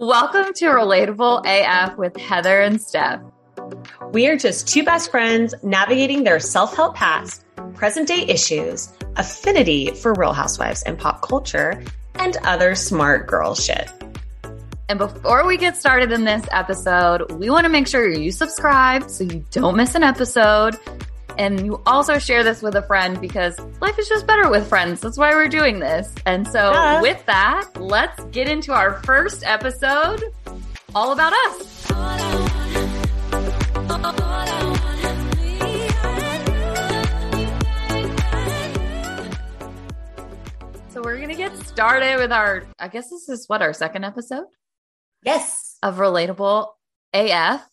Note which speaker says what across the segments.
Speaker 1: Welcome to Relatable AF with Heather and Steph.
Speaker 2: We are just two best friends navigating their self help past, present day issues, affinity for real housewives and pop culture, and other smart girl shit.
Speaker 1: And before we get started in this episode, we want to make sure you subscribe so you don't miss an episode. And you also share this with a friend because life is just better with friends. That's why we're doing this. And so, yeah. with that, let's get into our first episode all about us. So, we're going to get started with our, I guess this is what, our second episode?
Speaker 2: Yes.
Speaker 1: Of Relatable AF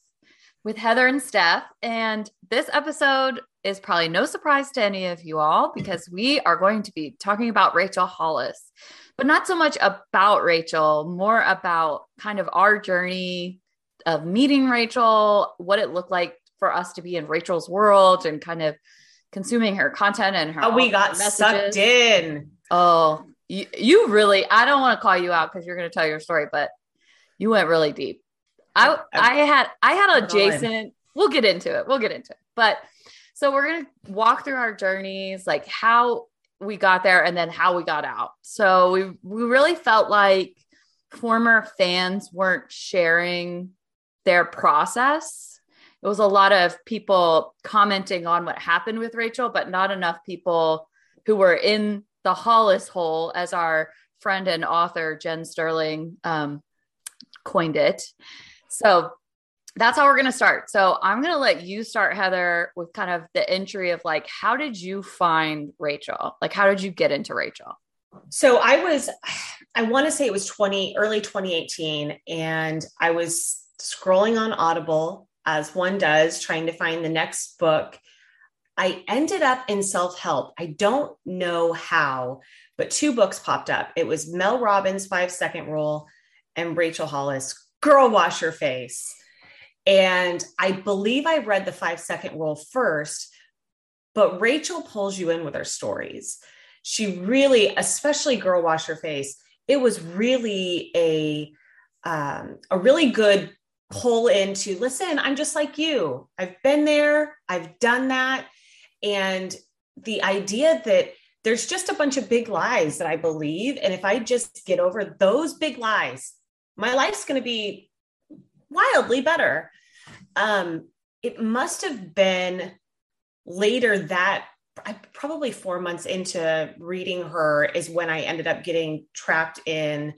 Speaker 1: with Heather and Steph. And this episode is probably no surprise to any of you all because we are going to be talking about Rachel Hollis, but not so much about Rachel, more about kind of our journey of meeting Rachel, what it looked like for us to be in Rachel's world and kind of consuming her content and her.
Speaker 2: Oh, we got messages. sucked in.
Speaker 1: Oh, you, you really, I don't want to call you out because you're going to tell your story, but you went really deep. I, I had, I had a Jason. We'll get into it. We'll get into it. But so we're going to walk through our journeys, like how we got there and then how we got out. So we we really felt like former fans weren't sharing their process. It was a lot of people commenting on what happened with Rachel, but not enough people who were in the Hollis hole, as our friend and author Jen Sterling um, coined it. So that's how we're going to start. So I'm going to let you start, Heather, with kind of the entry of like, how did you find Rachel? Like, how did you get into Rachel?
Speaker 2: So I was, I want to say it was 20, early 2018, and I was scrolling on Audible as one does, trying to find the next book. I ended up in self help. I don't know how, but two books popped up. It was Mel Robbins' Five Second Rule and Rachel Hollis, Girl Wash Your Face. And I believe I read the five second rule first, but Rachel pulls you in with her stories. She really, especially Girl Wash Your Face, it was really a um, a really good pull into listen, I'm just like you. I've been there, I've done that. And the idea that there's just a bunch of big lies that I believe. And if I just get over those big lies, my life's going to be wildly better. Um, it must have been later that probably four months into reading her is when I ended up getting trapped in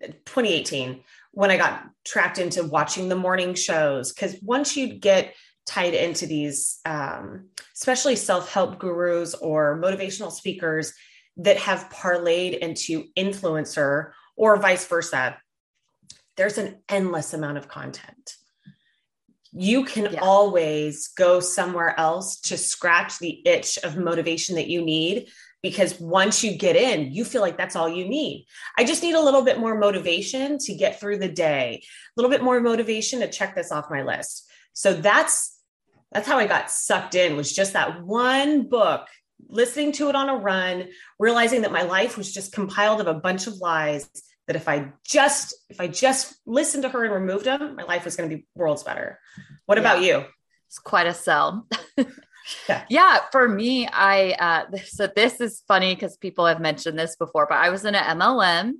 Speaker 2: 2018 when I got trapped into watching the morning shows. Because once you get tied into these, um, especially self help gurus or motivational speakers that have parlayed into influencer or vice versa, there's an endless amount of content. You can yeah. always go somewhere else to scratch the itch of motivation that you need because once you get in, you feel like that's all you need. I just need a little bit more motivation to get through the day, a little bit more motivation to check this off my list. So that's that's how I got sucked in was just that one book, listening to it on a run, realizing that my life was just compiled of a bunch of lies that if I just if I just listened to her and removed them, my life was going to be worlds better. What yeah. about you?
Speaker 1: It's quite a sell. yeah. yeah, for me, I uh so this is funny because people have mentioned this before, but I was in an MLM.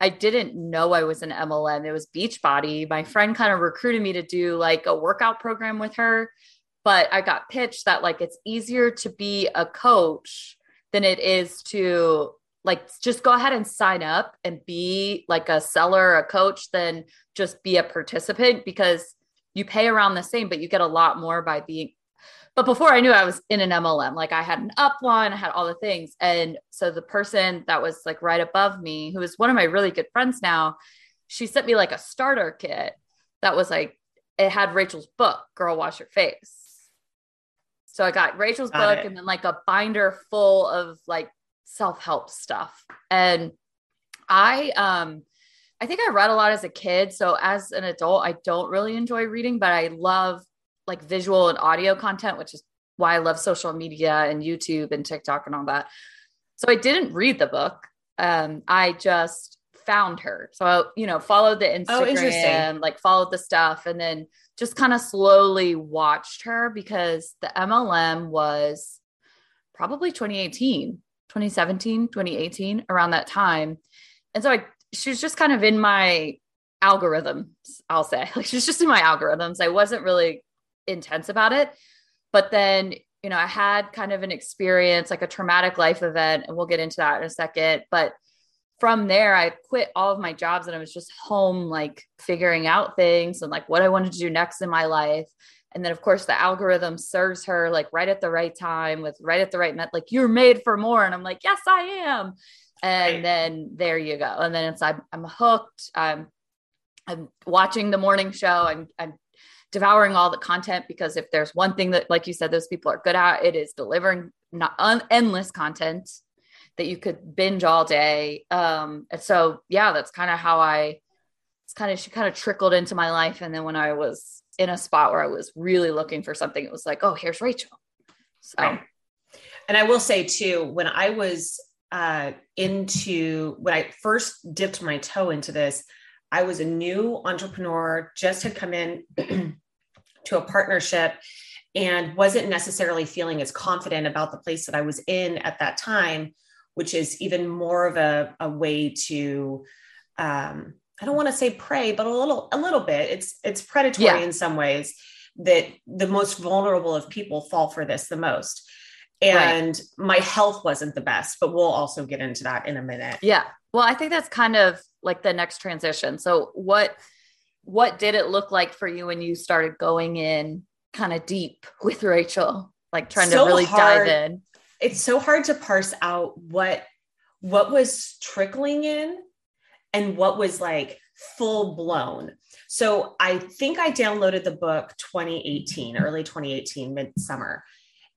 Speaker 1: I didn't know I was an MLM. It was Beachbody. My friend kind of recruited me to do like a workout program with her, but I got pitched that like it's easier to be a coach than it is to like just go ahead and sign up and be like a seller, a coach, than just be a participant because you pay around the same, but you get a lot more by being. But before I knew I was in an MLM, like I had an up one, I had all the things. And so the person that was like right above me, who is one of my really good friends now, she sent me like a starter kit that was like, it had Rachel's book, Girl Wash Your Face. So I got Rachel's got book it. and then like a binder full of like self-help stuff. And I um I think I read a lot as a kid. So as an adult, I don't really enjoy reading, but I love like visual and audio content, which is why I love social media and YouTube and TikTok and all that. So I didn't read the book. Um, I just found her. So I, you know, followed the oh, Instagram, oh, like followed the stuff and then just kind of slowly watched her because the MLM was probably 2018, 2017, 2018, around that time. And so I she was just kind of in my algorithms, I'll say. Like she's just in my algorithms. I wasn't really intense about it. But then, you know, I had kind of an experience, like a traumatic life event, and we'll get into that in a second. But from there, I quit all of my jobs and I was just home, like figuring out things and like what I wanted to do next in my life. And then, of course, the algorithm serves her like right at the right time with right at the right met, like you're made for more. And I'm like, yes, I am. And right. then there you go. And then it's I'm, I'm hooked. I'm I'm watching the morning show. I'm I'm devouring all the content because if there's one thing that, like you said, those people are good at, it is delivering not un- endless content that you could binge all day. Um, and so yeah, that's kind of how I. It's kind of she kind of trickled into my life, and then when I was in a spot where I was really looking for something, it was like, oh, here's Rachel. So. Right.
Speaker 2: And I will say too, when I was uh, into when I first dipped my toe into this, I was a new entrepreneur, just had come in to a partnership and wasn't necessarily feeling as confident about the place that I was in at that time, which is even more of a, a way to um, I don't want to say prey, but a little a little bit. It's it's predatory yeah. in some ways that the most vulnerable of people fall for this the most. And right. my health wasn't the best, but we'll also get into that in a minute.
Speaker 1: Yeah. Well, I think that's kind of like the next transition. So what what did it look like for you when you started going in kind of deep with Rachel? Like trying so to really hard. dive in.
Speaker 2: It's so hard to parse out what what was trickling in and what was like full blown. So I think I downloaded the book 2018, early 2018, midsummer.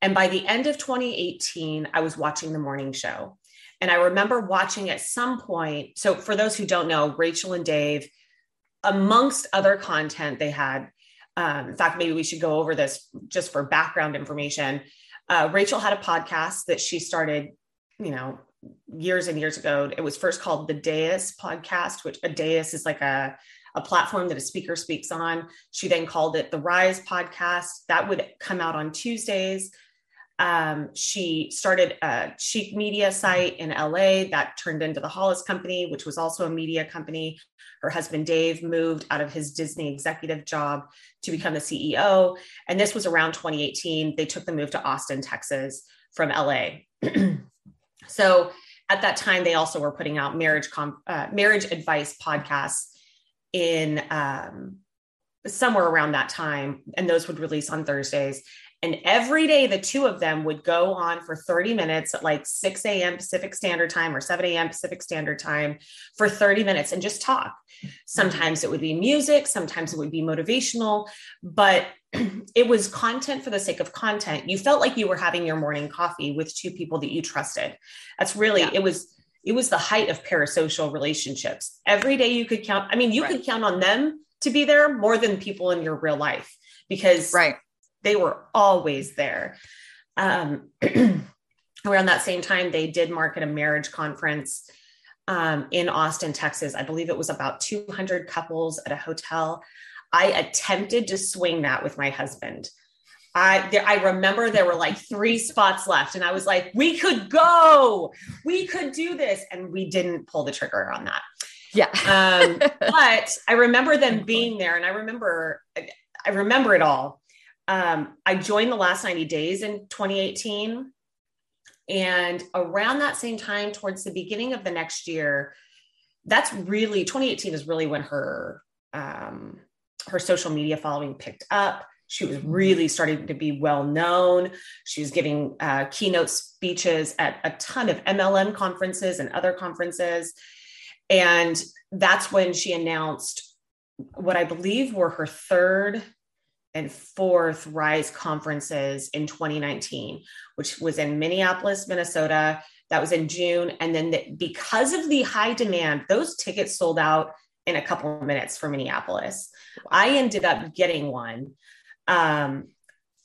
Speaker 2: And by the end of 2018, I was watching the morning show. And I remember watching at some point. So, for those who don't know, Rachel and Dave, amongst other content they had, um, in fact, maybe we should go over this just for background information. Uh, Rachel had a podcast that she started, you know, years and years ago. It was first called the Dais podcast, which a Dais is like a, a platform that a speaker speaks on. She then called it the Rise podcast. That would come out on Tuesdays. Um, she started a chic media site in LA that turned into the Hollis Company, which was also a media company. Her husband Dave moved out of his Disney executive job to become the CEO. And this was around 2018. They took the move to Austin, Texas from LA. so at that time, they also were putting out marriage com- uh, marriage advice podcasts in um, somewhere around that time, and those would release on Thursdays. And every day, the two of them would go on for 30 minutes at like 6 a.m. Pacific Standard Time or 7 a.m. Pacific Standard Time for 30 minutes and just talk. Sometimes it would be music, sometimes it would be motivational, but it was content for the sake of content. You felt like you were having your morning coffee with two people that you trusted. That's really, yeah. it was. It was the height of parasocial relationships. Every day you could count. I mean, you right. could count on them to be there more than people in your real life because
Speaker 1: right
Speaker 2: they were always there. Um, around that same time, they did market a marriage conference um, in Austin, Texas. I believe it was about 200 couples at a hotel. I attempted to swing that with my husband. I there, I remember there were like three spots left, and I was like, "We could go, we could do this," and we didn't pull the trigger on that.
Speaker 1: Yeah,
Speaker 2: um, but I remember them being there, and I remember I remember it all um, I joined the last 90 days in 2018. And around that same time, towards the beginning of the next year, that's really 2018 is really when her um, her social media following picked up. She was really starting to be well known. She was giving uh, keynote speeches at a ton of MLM conferences and other conferences. And that's when she announced what I believe were her third and fourth Rise conferences in 2019, which was in Minneapolis, Minnesota. That was in June. And then the, because of the high demand, those tickets sold out in a couple of minutes for Minneapolis. I ended up getting one. Um,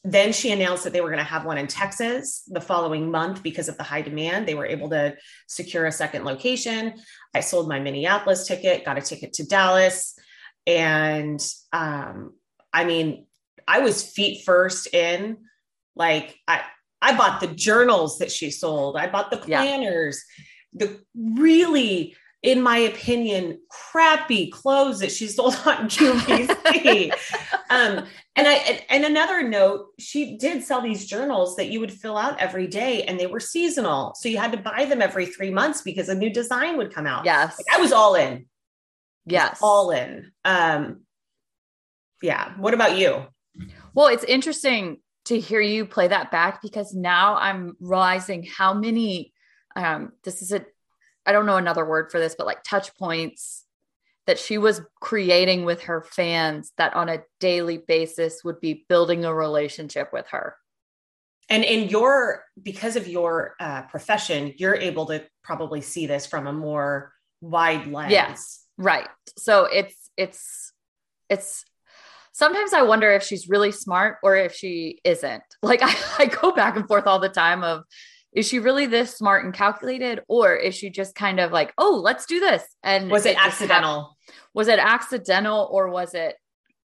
Speaker 2: then she announced that they were going to have one in Texas the following month because of the high demand. They were able to secure a second location. I sold my Minneapolis ticket, got a ticket to Dallas. And um, I mean, I was feet first in. Like I, I bought the journals that she sold. I bought the planners, yeah. the really in my opinion, crappy clothes that she sold on QVC. um, and I and another note, she did sell these journals that you would fill out every day, and they were seasonal, so you had to buy them every three months because a new design would come out.
Speaker 1: Yes,
Speaker 2: like, I was all in.
Speaker 1: Yes,
Speaker 2: all in. Um, yeah. What about you?
Speaker 1: Well, it's interesting to hear you play that back because now I'm realizing how many. Um, this is a I don't know another word for this, but like touch points that she was creating with her fans that on a daily basis would be building a relationship with her.
Speaker 2: And in your, because of your uh, profession, you're able to probably see this from a more wide lens.
Speaker 1: Yes, right. So it's, it's, it's, sometimes I wonder if she's really smart or if she isn't. Like I, I go back and forth all the time of, is she really this smart and calculated or is she just kind of like oh let's do this and
Speaker 2: was it, it accidental?
Speaker 1: Was it accidental or was it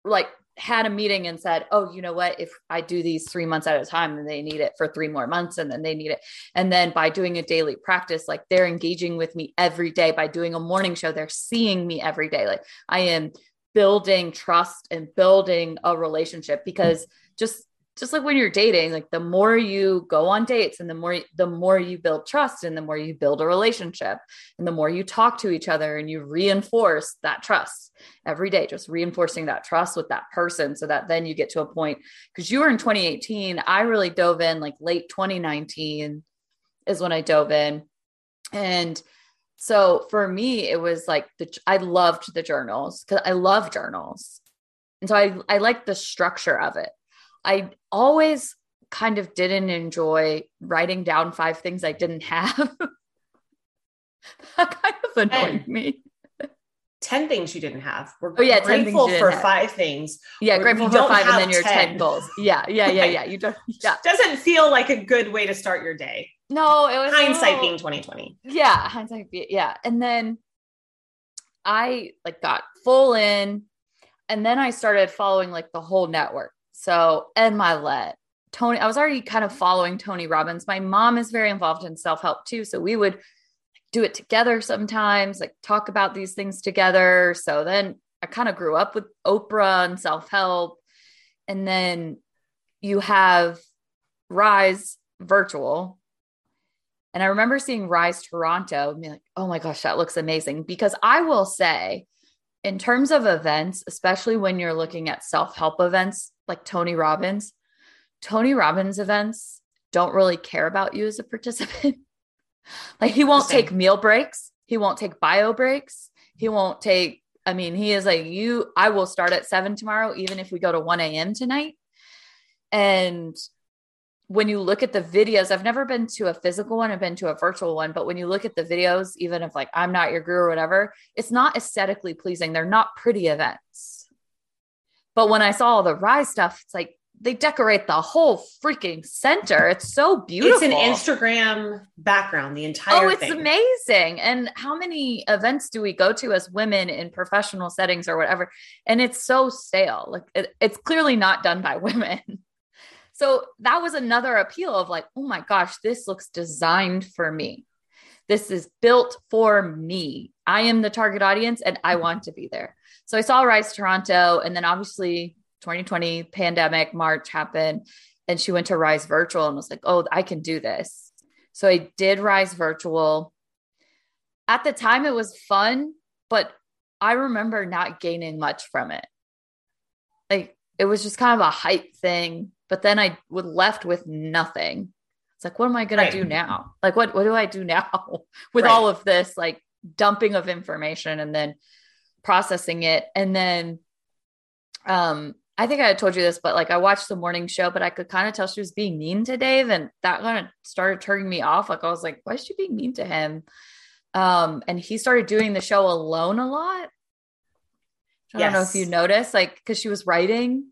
Speaker 1: like had a meeting and said oh you know what? If i do these three months at a time then they need it for three more months and then they need it and then by doing a daily practice like they're engaging with me every day by doing a morning show they're seeing me every day like i am building trust and building a relationship because just just like when you're dating like the more you go on dates and the more the more you build trust and the more you build a relationship and the more you talk to each other and you reinforce that trust every day just reinforcing that trust with that person so that then you get to a point because you were in 2018 i really dove in like late 2019 is when i dove in. And so for me it was like the i loved the journals because i love journals. And so i i like the structure of it I always kind of didn't enjoy writing down five things I didn't have. that kind of annoyed me.
Speaker 2: 10 things you didn't have.
Speaker 1: We're oh, yeah,
Speaker 2: grateful for have. five things.
Speaker 1: Yeah, grateful for five and then your 10. 10 goals. Yeah, yeah, yeah, yeah. You don't yeah.
Speaker 2: Doesn't feel like a good way to start your day.
Speaker 1: No, it was
Speaker 2: hindsight being 2020.
Speaker 1: Yeah, hindsight be, yeah. And then I like got full in and then I started following like the whole network. So Ed Mylett, Tony, I was already kind of following Tony Robbins. My mom is very involved in self help too. So we would do it together sometimes, like talk about these things together. So then I kind of grew up with Oprah and self help. And then you have Rise Virtual. And I remember seeing Rise Toronto and be like, oh my gosh, that looks amazing. Because I will say, in terms of events, especially when you're looking at self help events like Tony Robbins, Tony Robbins events don't really care about you as a participant. like he won't take meal breaks, he won't take bio breaks, he won't take, I mean, he is like, you, I will start at seven tomorrow, even if we go to 1 a.m. tonight. And when you look at the videos, I've never been to a physical one, I've been to a virtual one, but when you look at the videos, even if like I'm not your guru or whatever, it's not aesthetically pleasing. They're not pretty events. But when I saw all the Rise stuff, it's like they decorate the whole freaking center. It's so beautiful.
Speaker 2: It's an Instagram background, the entire
Speaker 1: Oh, it's thing. amazing. And how many events do we go to as women in professional settings or whatever? And it's so stale. Like it, it's clearly not done by women. So that was another appeal of like, oh my gosh, this looks designed for me. This is built for me. I am the target audience and I want to be there. So I saw Rise Toronto and then obviously 2020 pandemic March happened and she went to Rise Virtual and was like, "Oh, I can do this." So I did Rise Virtual. At the time it was fun, but I remember not gaining much from it. Like it was just kind of a hype thing but then I was left with nothing. It's like, what am I going right. to do now? Like, what, what do I do now with right. all of this, like dumping of information and then processing it? And then, um, I think I told you this, but like I watched the morning show, but I could kind of tell she was being mean to Dave. And that kind of started turning me off. Like I was like, why is she being mean to him? Um, and he started doing the show alone a lot. I yes. don't know if you noticed, like, because she was writing,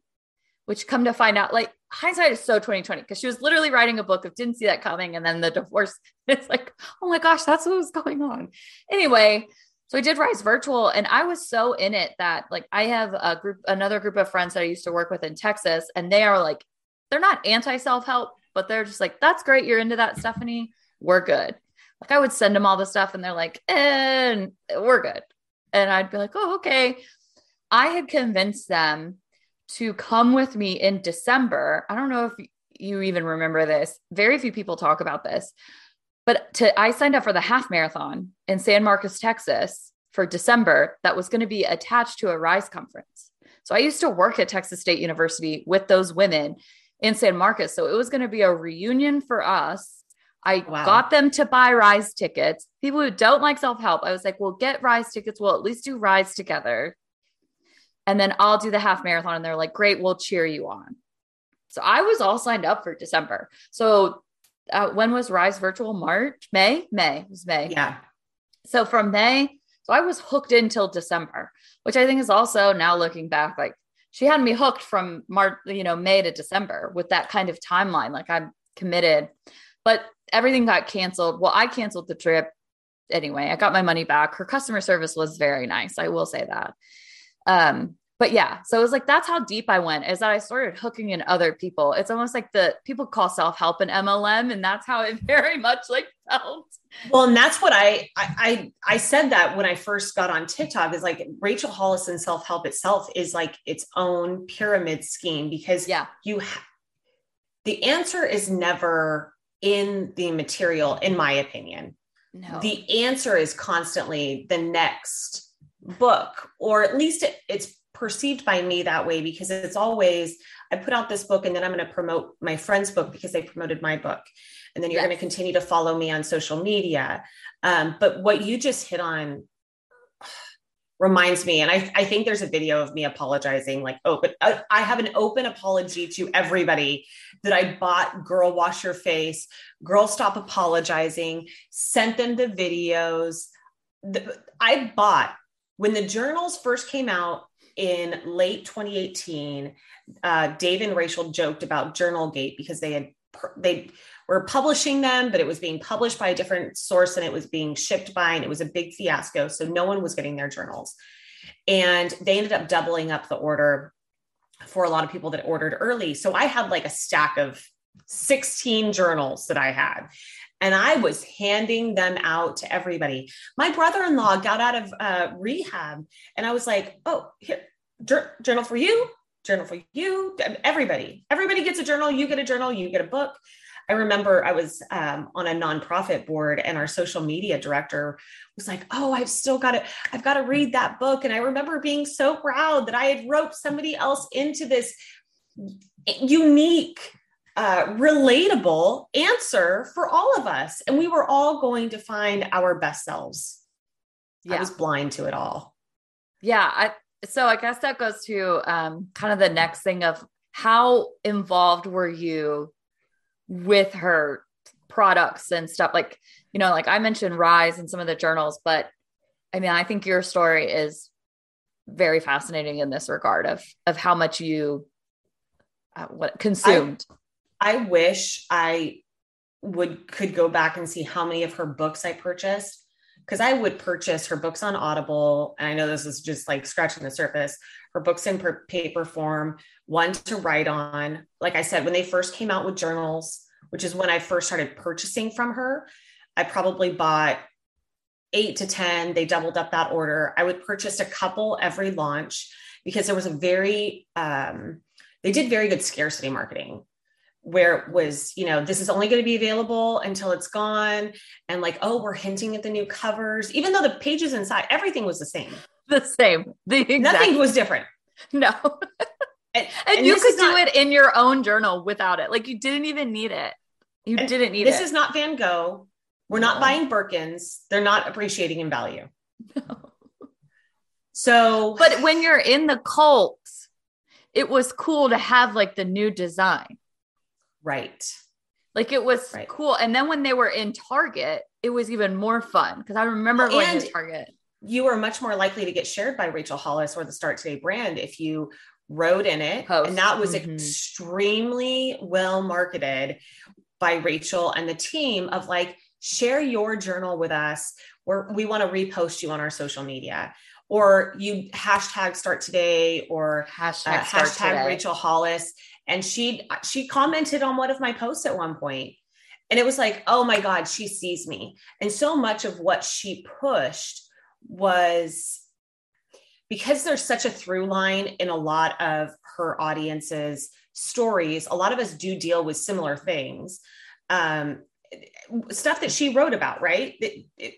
Speaker 1: which come to find out, like, hindsight is so 2020 because she was literally writing a book of didn't see that coming and then the divorce it's like oh my gosh that's what was going on. Anyway so I did Rise Virtual and I was so in it that like I have a group another group of friends that I used to work with in Texas and they are like they're not anti self-help but they're just like that's great you're into that Stephanie. We're good. Like I would send them all the stuff and they're like and we're good. And I'd be like oh okay. I had convinced them to come with me in December. I don't know if you even remember this. Very few people talk about this. But to I signed up for the half marathon in San Marcos, Texas for December that was going to be attached to a Rise conference. So I used to work at Texas State University with those women in San Marcos. So it was going to be a reunion for us. I wow. got them to buy Rise tickets. People who don't like self help, I was like, we'll get Rise tickets. We'll at least do Rise together and then I'll do the half marathon. And they're like, great, we'll cheer you on. So I was all signed up for December. So uh, when was Rise Virtual? March, May, May it was May.
Speaker 2: Yeah.
Speaker 1: So from May, so I was hooked until December, which I think is also now looking back, like she had me hooked from March, you know, May to December with that kind of timeline. Like I'm committed, but everything got canceled. Well, I canceled the trip anyway. I got my money back. Her customer service was very nice. I will say that. Um, but yeah, so it was like that's how deep I went is that I started hooking in other people. It's almost like the people call self help an MLM, and that's how it very much like felt.
Speaker 2: Well, and that's what I I I said that when I first got on TikTok is like Rachel Hollis and self help itself is like its own pyramid scheme because
Speaker 1: yeah,
Speaker 2: you ha- the answer is never in the material, in my opinion.
Speaker 1: No,
Speaker 2: the answer is constantly the next book, or at least it, it's perceived by me that way because it's always I put out this book and then I'm going to promote my friend's book because they promoted my book. And then you're yes. going to continue to follow me on social media. Um, but what you just hit on reminds me, and I, I think there's a video of me apologizing, like, oh, but I, I have an open apology to everybody that I bought Girl Wash Your Face, Girl Stop Apologizing, sent them the videos. I bought when the journals first came out in late 2018, uh, Dave and Rachel joked about Journalgate because they had they were publishing them, but it was being published by a different source and it was being shipped by, and it was a big fiasco. So no one was getting their journals, and they ended up doubling up the order for a lot of people that ordered early. So I had like a stack of 16 journals that I had and I was handing them out to everybody. My brother in law got out of uh, rehab, and I was like, oh, here, journal for you, journal for you, everybody. Everybody gets a journal. You get a journal, you get a book. I remember I was um, on a nonprofit board, and our social media director was like, "Oh, I've still got to, I've got to read that book." And I remember being so proud that I had roped somebody else into this unique uh, relatable answer for all of us. And we were all going to find our best selves. Yeah. I was blind to it all.
Speaker 1: Yeah. I, so I guess that goes to um, kind of the next thing of how involved were you with her products and stuff? Like, you know, like I mentioned Rise and some of the journals, but I mean, I think your story is very fascinating in this regard of of how much you uh, what consumed.
Speaker 2: I, I wish I would could go back and see how many of her books I purchased because I would purchase her books on Audible. And I know this is just like scratching the surface. Her books in per- paper form, one to write on. Like I said, when they first came out with journals, which is when I first started purchasing from her, I probably bought eight to 10. They doubled up that order. I would purchase a couple every launch because there was a very, um, they did very good scarcity marketing where it was, you know, this is only going to be available until it's gone. And like, oh, we're hinting at the new covers, even though the pages inside, everything was the same.
Speaker 1: The same. The
Speaker 2: exact- Nothing was different.
Speaker 1: No. and, and, and you could do not, it in your own journal without it. Like you didn't even need it. You didn't need
Speaker 2: this
Speaker 1: it.
Speaker 2: This is not Van Gogh. We're no. not buying Birkins. They're not appreciating in value. No. So,
Speaker 1: but when you're in the cult, it was cool to have like the new design.
Speaker 2: Right.
Speaker 1: Like it was right. cool. And then when they were in Target, it was even more fun because I remember going to Target.
Speaker 2: You were much more likely to get shared by Rachel Hollis or the Start Today brand if you wrote in it.
Speaker 1: Post.
Speaker 2: And that was
Speaker 1: Mhm.
Speaker 2: extremely well marketed by Rachel and the team of like, share your journal with us. Or we want to repost you on our social media. Or you hashtag start today or
Speaker 1: Hashtag,
Speaker 2: uh, hashtag
Speaker 1: today.
Speaker 2: Rachel Hollis. And she she commented on one of my posts at one. And it was like, oh my God, she sees me. And so much of what she pushed was because there's such a through line in a lot of her audience's stories, a lot of us do deal with similar things. Um, stuff that she wrote about, right? It- it-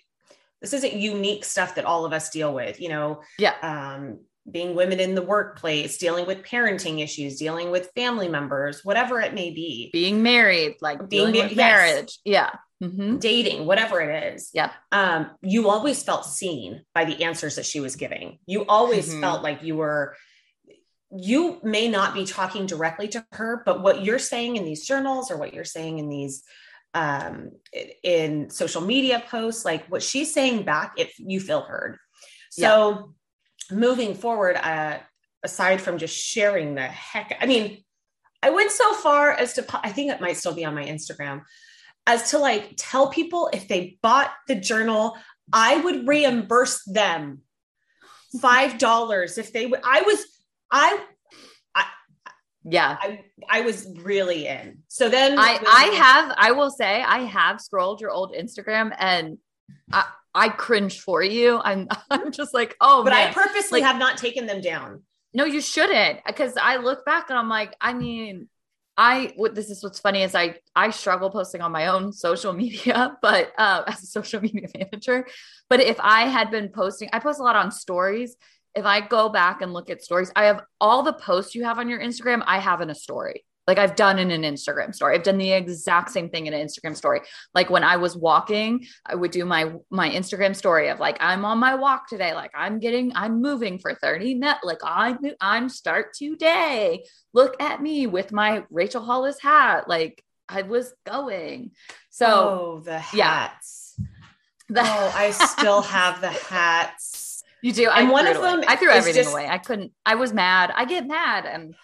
Speaker 2: this isn't unique stuff that all of us deal with, you know,
Speaker 1: Yeah.
Speaker 2: um, being women in the workplace, dealing with parenting issues, dealing with family members, whatever it may be,
Speaker 1: Being married, like
Speaker 2: Being
Speaker 1: with
Speaker 2: yes.
Speaker 1: marriage. Yeah. Mhm.
Speaker 2: dating, whatever it is.
Speaker 1: Yeah.
Speaker 2: Um, you always felt seen by the answers that she was giving. You always
Speaker 1: Mhm.
Speaker 2: felt like you were, you may not be talking directly to her, but what you're saying in these journals or what you're saying in these um in social media posts like what she's saying back if you feel heard so moving forward uh aside from just sharing the heck i mean i went so far as to, I think it might still be on my instagram as to like tell people if they bought the journal i would reimburse them five dollars if they would i was i
Speaker 1: Yeah.
Speaker 2: i i was really in so then
Speaker 1: I I have I will say I have scrolled your old Instagram and I I cringe for you. I'm I'm just like, oh
Speaker 2: but
Speaker 1: man.
Speaker 2: i purposely
Speaker 1: Like-
Speaker 2: have not taken them down
Speaker 1: no, you shouldn't. Because I look back and I'm like, I mean, I what this is what's funny is I I struggle posting on my own social media, but uh, as a social media manager. But if I had been posting, I post a lot on stories. If I go back and look at stories, I have all the posts you have on your Instagram, I have in a story. Like I've done in an Instagram story. I've done the exact same thing in an Instagram story. Like when I was walking, I would do my my Instagram story of like I'm on my walk today. Like I'm getting I'm moving for 30 net. Like I'm I'm start today. Look at me with my Rachel Hollis hat. Like I was going. So
Speaker 2: oh the
Speaker 1: yeah.
Speaker 2: hats
Speaker 1: the,
Speaker 2: oh i still have the hats
Speaker 1: you do. I
Speaker 2: and one of them
Speaker 1: I threw everything
Speaker 2: just-
Speaker 1: away. I couldn't. I was mad. I get mad and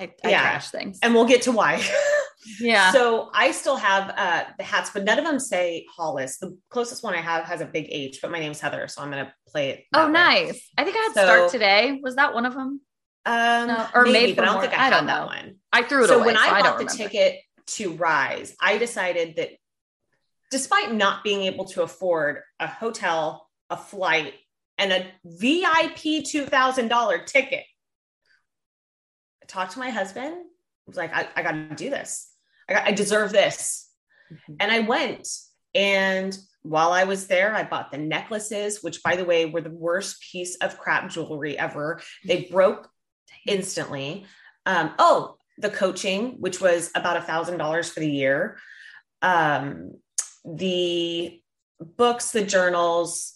Speaker 1: I, I
Speaker 2: Yeah.
Speaker 1: trash things.
Speaker 2: and we'll get to why
Speaker 1: yeah.
Speaker 2: So I still have uh, the hats, but none of them say Hollis. The closest one I have has a big H, but my name's Heather, so I'm going to play it.
Speaker 1: oh,
Speaker 2: way.
Speaker 1: nice. I think I had
Speaker 2: So-
Speaker 1: start today. Was that one of them?
Speaker 2: Um,
Speaker 1: No, or
Speaker 2: maybe, but I don't think I,
Speaker 1: I don't know.
Speaker 2: one.
Speaker 1: I threw it
Speaker 2: So
Speaker 1: away.
Speaker 2: when
Speaker 1: so
Speaker 2: I
Speaker 1: I
Speaker 2: bought the
Speaker 1: remember.
Speaker 2: ticket to Rise, I decided that despite not being able to afford a hotel, a flight, and a VIP $2,000 ticket, I talked to my husband. I was like, I, I got to do this. I, got, I deserve this.
Speaker 1: Mhm.
Speaker 2: And I went. And while I was there, I bought the necklaces, which, by the way, were the worst piece of crap jewelry ever. They broke instantly. Um, oh, the coaching, which was about a thousand dollars for the year. Um, the books, the journals,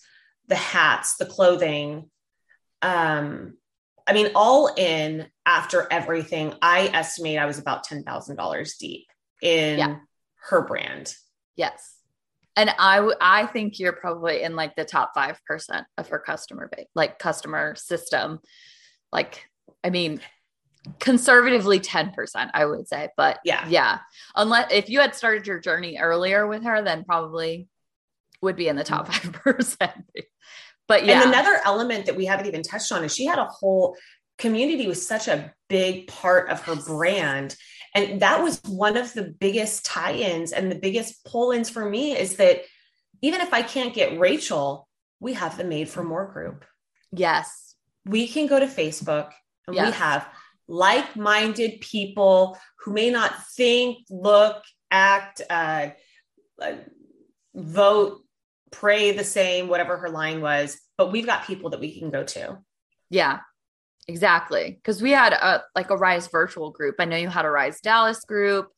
Speaker 2: the hats, the clothing. Um, I mean, all in after everything, I estimate I was about ten thousand dollars deep in
Speaker 1: Yeah.
Speaker 2: her brand.
Speaker 1: Yes. And I I think you're probably in like the top 5% of her customer base, like customer system. Like, I mean, conservatively 10%, I would say. But
Speaker 2: Yeah.
Speaker 1: yeah. Unless if you had started your journey earlier with her, then probably would be in the top mm-hmm. 5%. But yeah.
Speaker 2: And another element that we haven't even touched on is she had a whole community was such a big part of her brand. And that was one of the biggest tie-ins and the biggest pull-ins for me is that even if I can't get Rachel, we have the Made for More group.
Speaker 1: yes.
Speaker 2: We can go to Facebook and we have like-minded people who may not think, look, act, uh, uh, vote, pray the same, whatever her line was, but we've got people that we can go to.
Speaker 1: Yeah, exactly. Because we had a like a Rise virtual group. I know you had a Rise Dallas group,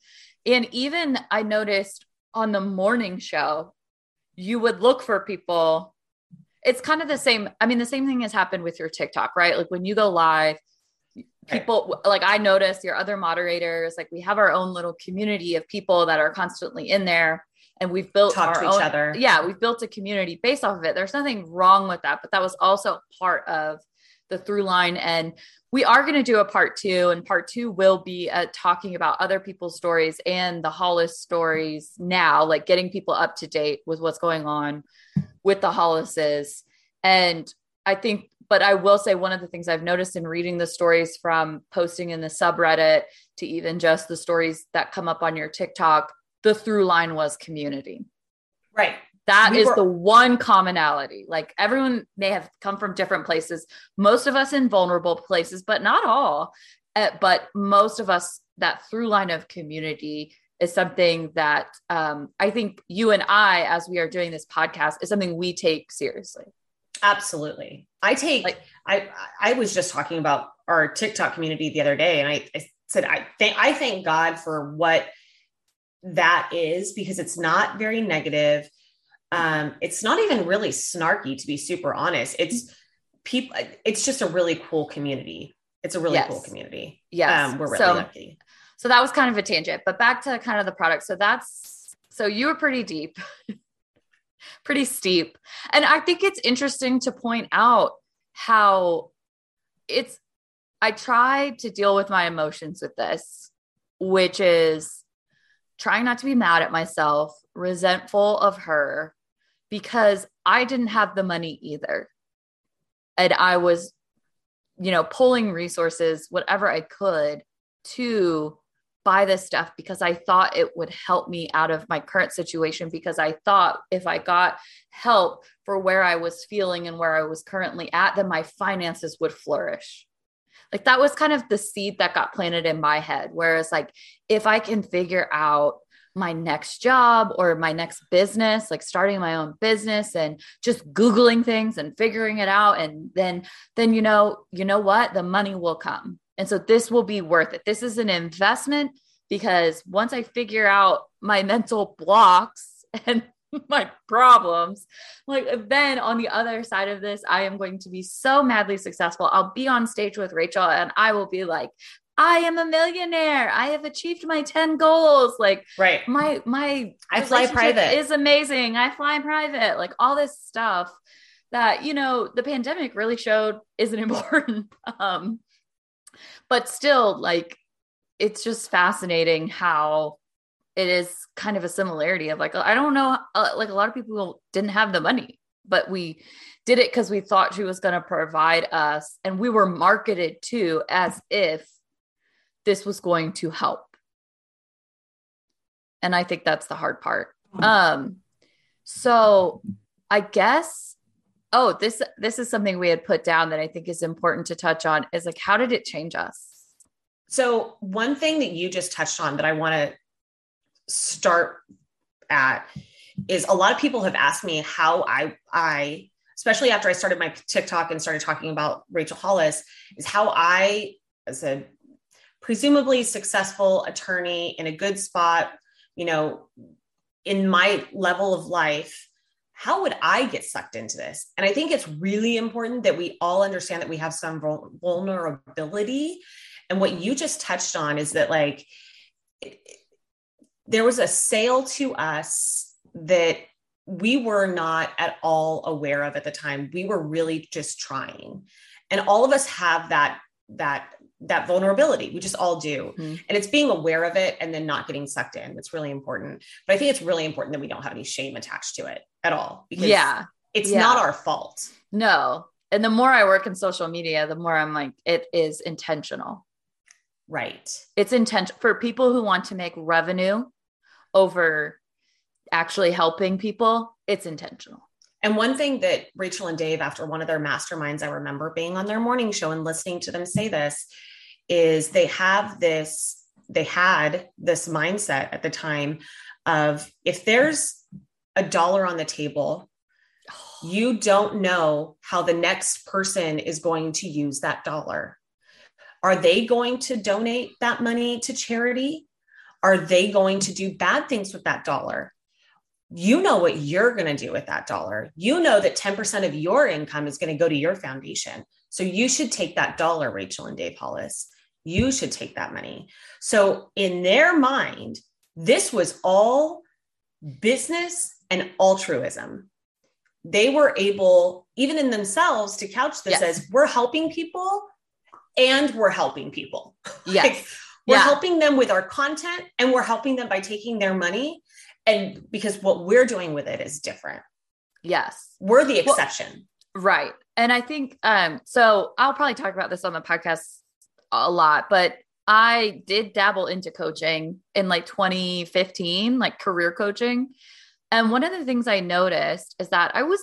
Speaker 1: and even I noticed on the morning show, you would look for people. It's kind of the same. I mean, the same thing has happened with your TikTok, right? Like when you go live, people like I notice your other moderators, like we have our own little community of people that are constantly in there. And we've built
Speaker 2: Talk
Speaker 1: our
Speaker 2: to each
Speaker 1: own,
Speaker 2: other.
Speaker 1: Yeah, we've built a community based off of it. There's nothing wrong with that, but that was also part of the through line and we are going to do a part two and part two will be uh, talking about other people's stories and the hollis stories now like getting people up to date with what's going on with the hollises and i think but i will say one of the things i've noticed in reading the stories from posting in the subreddit to even just the stories that come up on your tiktok the through line was community
Speaker 2: right
Speaker 1: that we is were- the one commonality. Like everyone may have come from different places, most of us in vulnerable places, but not all. Uh, but most of us, that through line of community is something that um, I think you and I, as we are doing this podcast, is something we take seriously.
Speaker 2: Absolutely. I take, like, I, I was just talking about our TikTok community the other day, and I, I said, I think, I thank God for what that is because it's not very negative um, it's not even really snarky, to be super honest. It's people. It's just a really cool community. It's a really yes. cool community.
Speaker 1: Yeah,
Speaker 2: um, we're really
Speaker 1: so,
Speaker 2: lucky.
Speaker 1: So that was kind of a tangent, but back to kind of the product. So that's so you were pretty deep, pretty steep, and I think it's interesting to point out how it's. I try to deal with my emotions with this, which is trying not to be mad at myself, resentful of her, because I didn't have the money either. And I was, you know, pulling resources, whatever I could to buy this stuff because I thought it would help me out of my current situation. Because I thought if I got help for where I was feeling and where I was currently at, then my finances would flourish. Like that was kind of the seed that got planted in my head. Whereas, like, if I can figure out my next job or my next business, like starting my own business and just googling things and figuring it out and then then you know, you know what? The money will come. And so this will be worth it. This is an investment because once I figure out my mental blocks and my problems, like then on the other side of this, I am going to be so madly successful. I'll be on stage with Rachel and I will be like, I am a millionaire. I have achieved my 10 goals. Like
Speaker 2: right.
Speaker 1: my my
Speaker 2: I fly private
Speaker 1: is amazing. I fly private. Like all this stuff that, you know, the pandemic really showed isn't important. um but still like it's just fascinating how it is kind of a similarity of like I don't know uh, like a lot of people didn't have the money, but we did it cuz we thought she was going to provide us and we were marketed to as if this was going to help. And I think that's the hard part. Hmm. Um, so I guess, oh, this this is something we had put down that I think is important to touch on is like how did it change us?
Speaker 2: So one thing that you just touched on that I want to start at is a lot of people have asked me how I I especially after I started my TikTok and started talking about Rachel Hollis is how I as a presumably successful attorney in a good spot, you know, in my level of life, how would I get sucked into this? And I think it's really important that we all understand that we have some vulnerability. And what you just touched on is that, like, there was a sale to us that we were not at all aware of at the time. We were really just trying. And all of us have that that that vulnerability. We just all do. Mm-hmm. And it's being aware of it and then not getting sucked in. It's really important. But I think it's really important that we don't have any shame attached to it at all.
Speaker 1: Because yeah.
Speaker 2: It's
Speaker 1: yeah.
Speaker 2: not our fault.
Speaker 1: No. And the more I work in social media, the more I'm like, it is intentional.
Speaker 2: Right.
Speaker 1: It's intentional for people who want to make revenue over actually helping people. It's intentional.
Speaker 2: And one thing that Rachel and Dave, after one of their masterminds, I remember being on their morning show and listening to them say this is they have this, they had this mindset at the time of if there's a dollar on the table, you don't know how the next person is going to use that dollar. Are they going to donate that money to charity? Are they going to do bad things with that dollar? you know what you're going to do with that dollar. You know that 10% of your income is going to go to your foundation. So you should take that dollar, Rachel and Dave Hollis. You should take that money. So, in their mind, this was all business and altruism. they were able, even in themselves, to couch this yes. as we're helping people and we're helping people.
Speaker 1: Yes. like,
Speaker 2: we're yeah. helping them with our content and we're helping them by taking their money. And because what we're doing with it is different.
Speaker 1: Yes.
Speaker 2: We're the exception.
Speaker 1: Well, right. And I think um, so I'll probably talk about this on the podcast a lot, but I did dabble into coaching in like 2015, like career coaching. And one of the things I noticed is that I was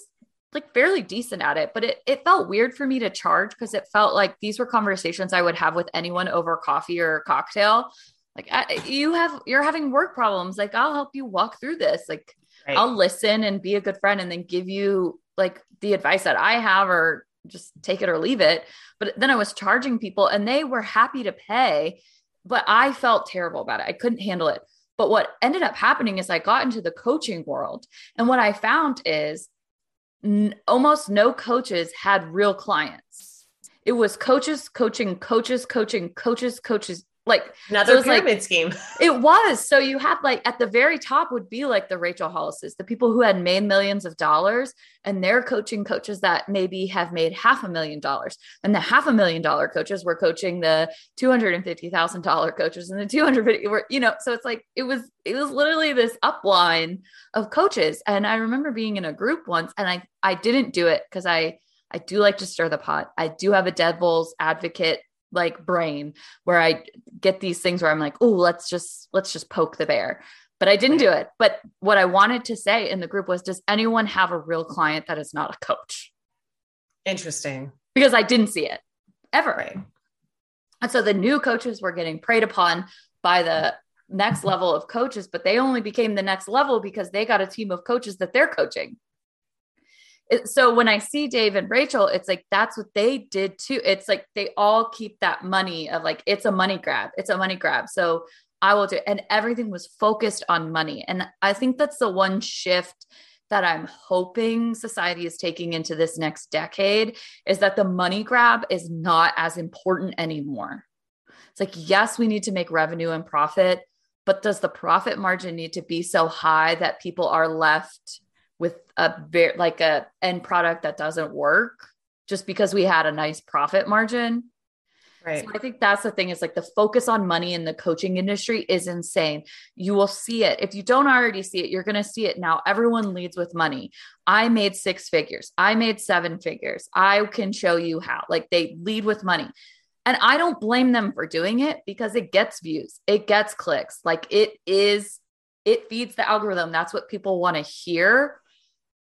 Speaker 1: like fairly decent at it, but it, it felt weird for me to charge because it felt like these were conversations I would have with anyone over coffee or cocktail. Like I, you have, you're having work problems. Like I'll help you walk through this. Like right. I'll listen and be a good friend and then give you like the advice that I have or just take it or leave it. But then I was charging people and they were happy to pay, but I felt terrible about it. I couldn't handle it. But what ended up happening is I got into the coaching world. And what I found is n- almost no coaches had real clients. It was coaches coaching, coaches coaching, coaches, coaches, like
Speaker 2: another so pyramid like, scheme.
Speaker 1: It was. So you had like at the very top would be like the Rachel Hollises, the people who had made millions of dollars, and they're coaching coaches that maybe have made half a million dollars. And the half a million dollar coaches were coaching the two hundred and fifty thousand dollar coaches, and the two hundred fifty were you know. So it's like it was it was literally this upline of coaches. And I remember being in a group once, and I I didn't do it because I I do like to stir the pot. I do have a devil's advocate like brain where I get these things where I'm like, oh, let's just let's just poke the bear. But I didn't do it. But what I wanted to say in the group was, does anyone have a real client that is not a coach?
Speaker 2: Interesting.
Speaker 1: Because I didn't see it ever. Right. And so the new coaches were getting preyed upon by the next level of coaches, but they only became the next level because they got a team of coaches that they're coaching so when I see Dave and Rachel, it's like that's what they did too. It's like they all keep that money of like it's a money grab. It's a money grab. So I will do it. And everything was focused on money. And I think that's the one shift that I'm hoping society is taking into this next decade is that the money grab is not as important anymore. It's like, yes, we need to make revenue and profit, but does the profit margin need to be so high that people are left with a very like a end product that doesn't work just because we had a nice profit margin.
Speaker 2: Right.
Speaker 1: So I think that's the thing is like the focus on money in the coaching industry is insane. You will see it. If you don't already see it, you're going to see it now. Everyone leads with money. I made six figures. I made seven figures. I can show you how. Like they lead with money. And I don't blame them for doing it because it gets views, it gets clicks. Like it is, it feeds the algorithm. That's what people want to hear.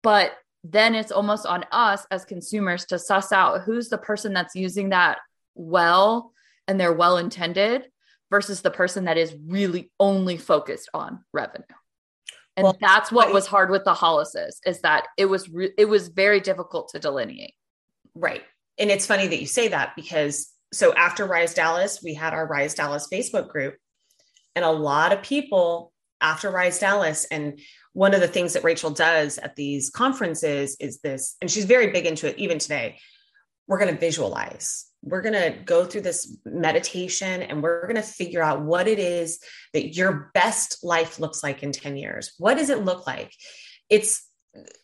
Speaker 1: But then it's almost on us as consumers to suss out who's the person that's using that well and they're well intended versus the person that is really only focused on revenue. And well, that's what was hard with the Hollises is that it was re- it was very difficult to delineate.
Speaker 2: Right. And it's funny that you say that because so after Rise Dallas, we had our Rise Dallas Facebook group and a lot of people after Rise Dallas and one of the things that Rachel does at these conferences is this, and she's very big into it even today. We're going to visualize. We're going to go through this meditation and we're going to figure out what it is that your best life looks like in 10 years. What does it look like? It's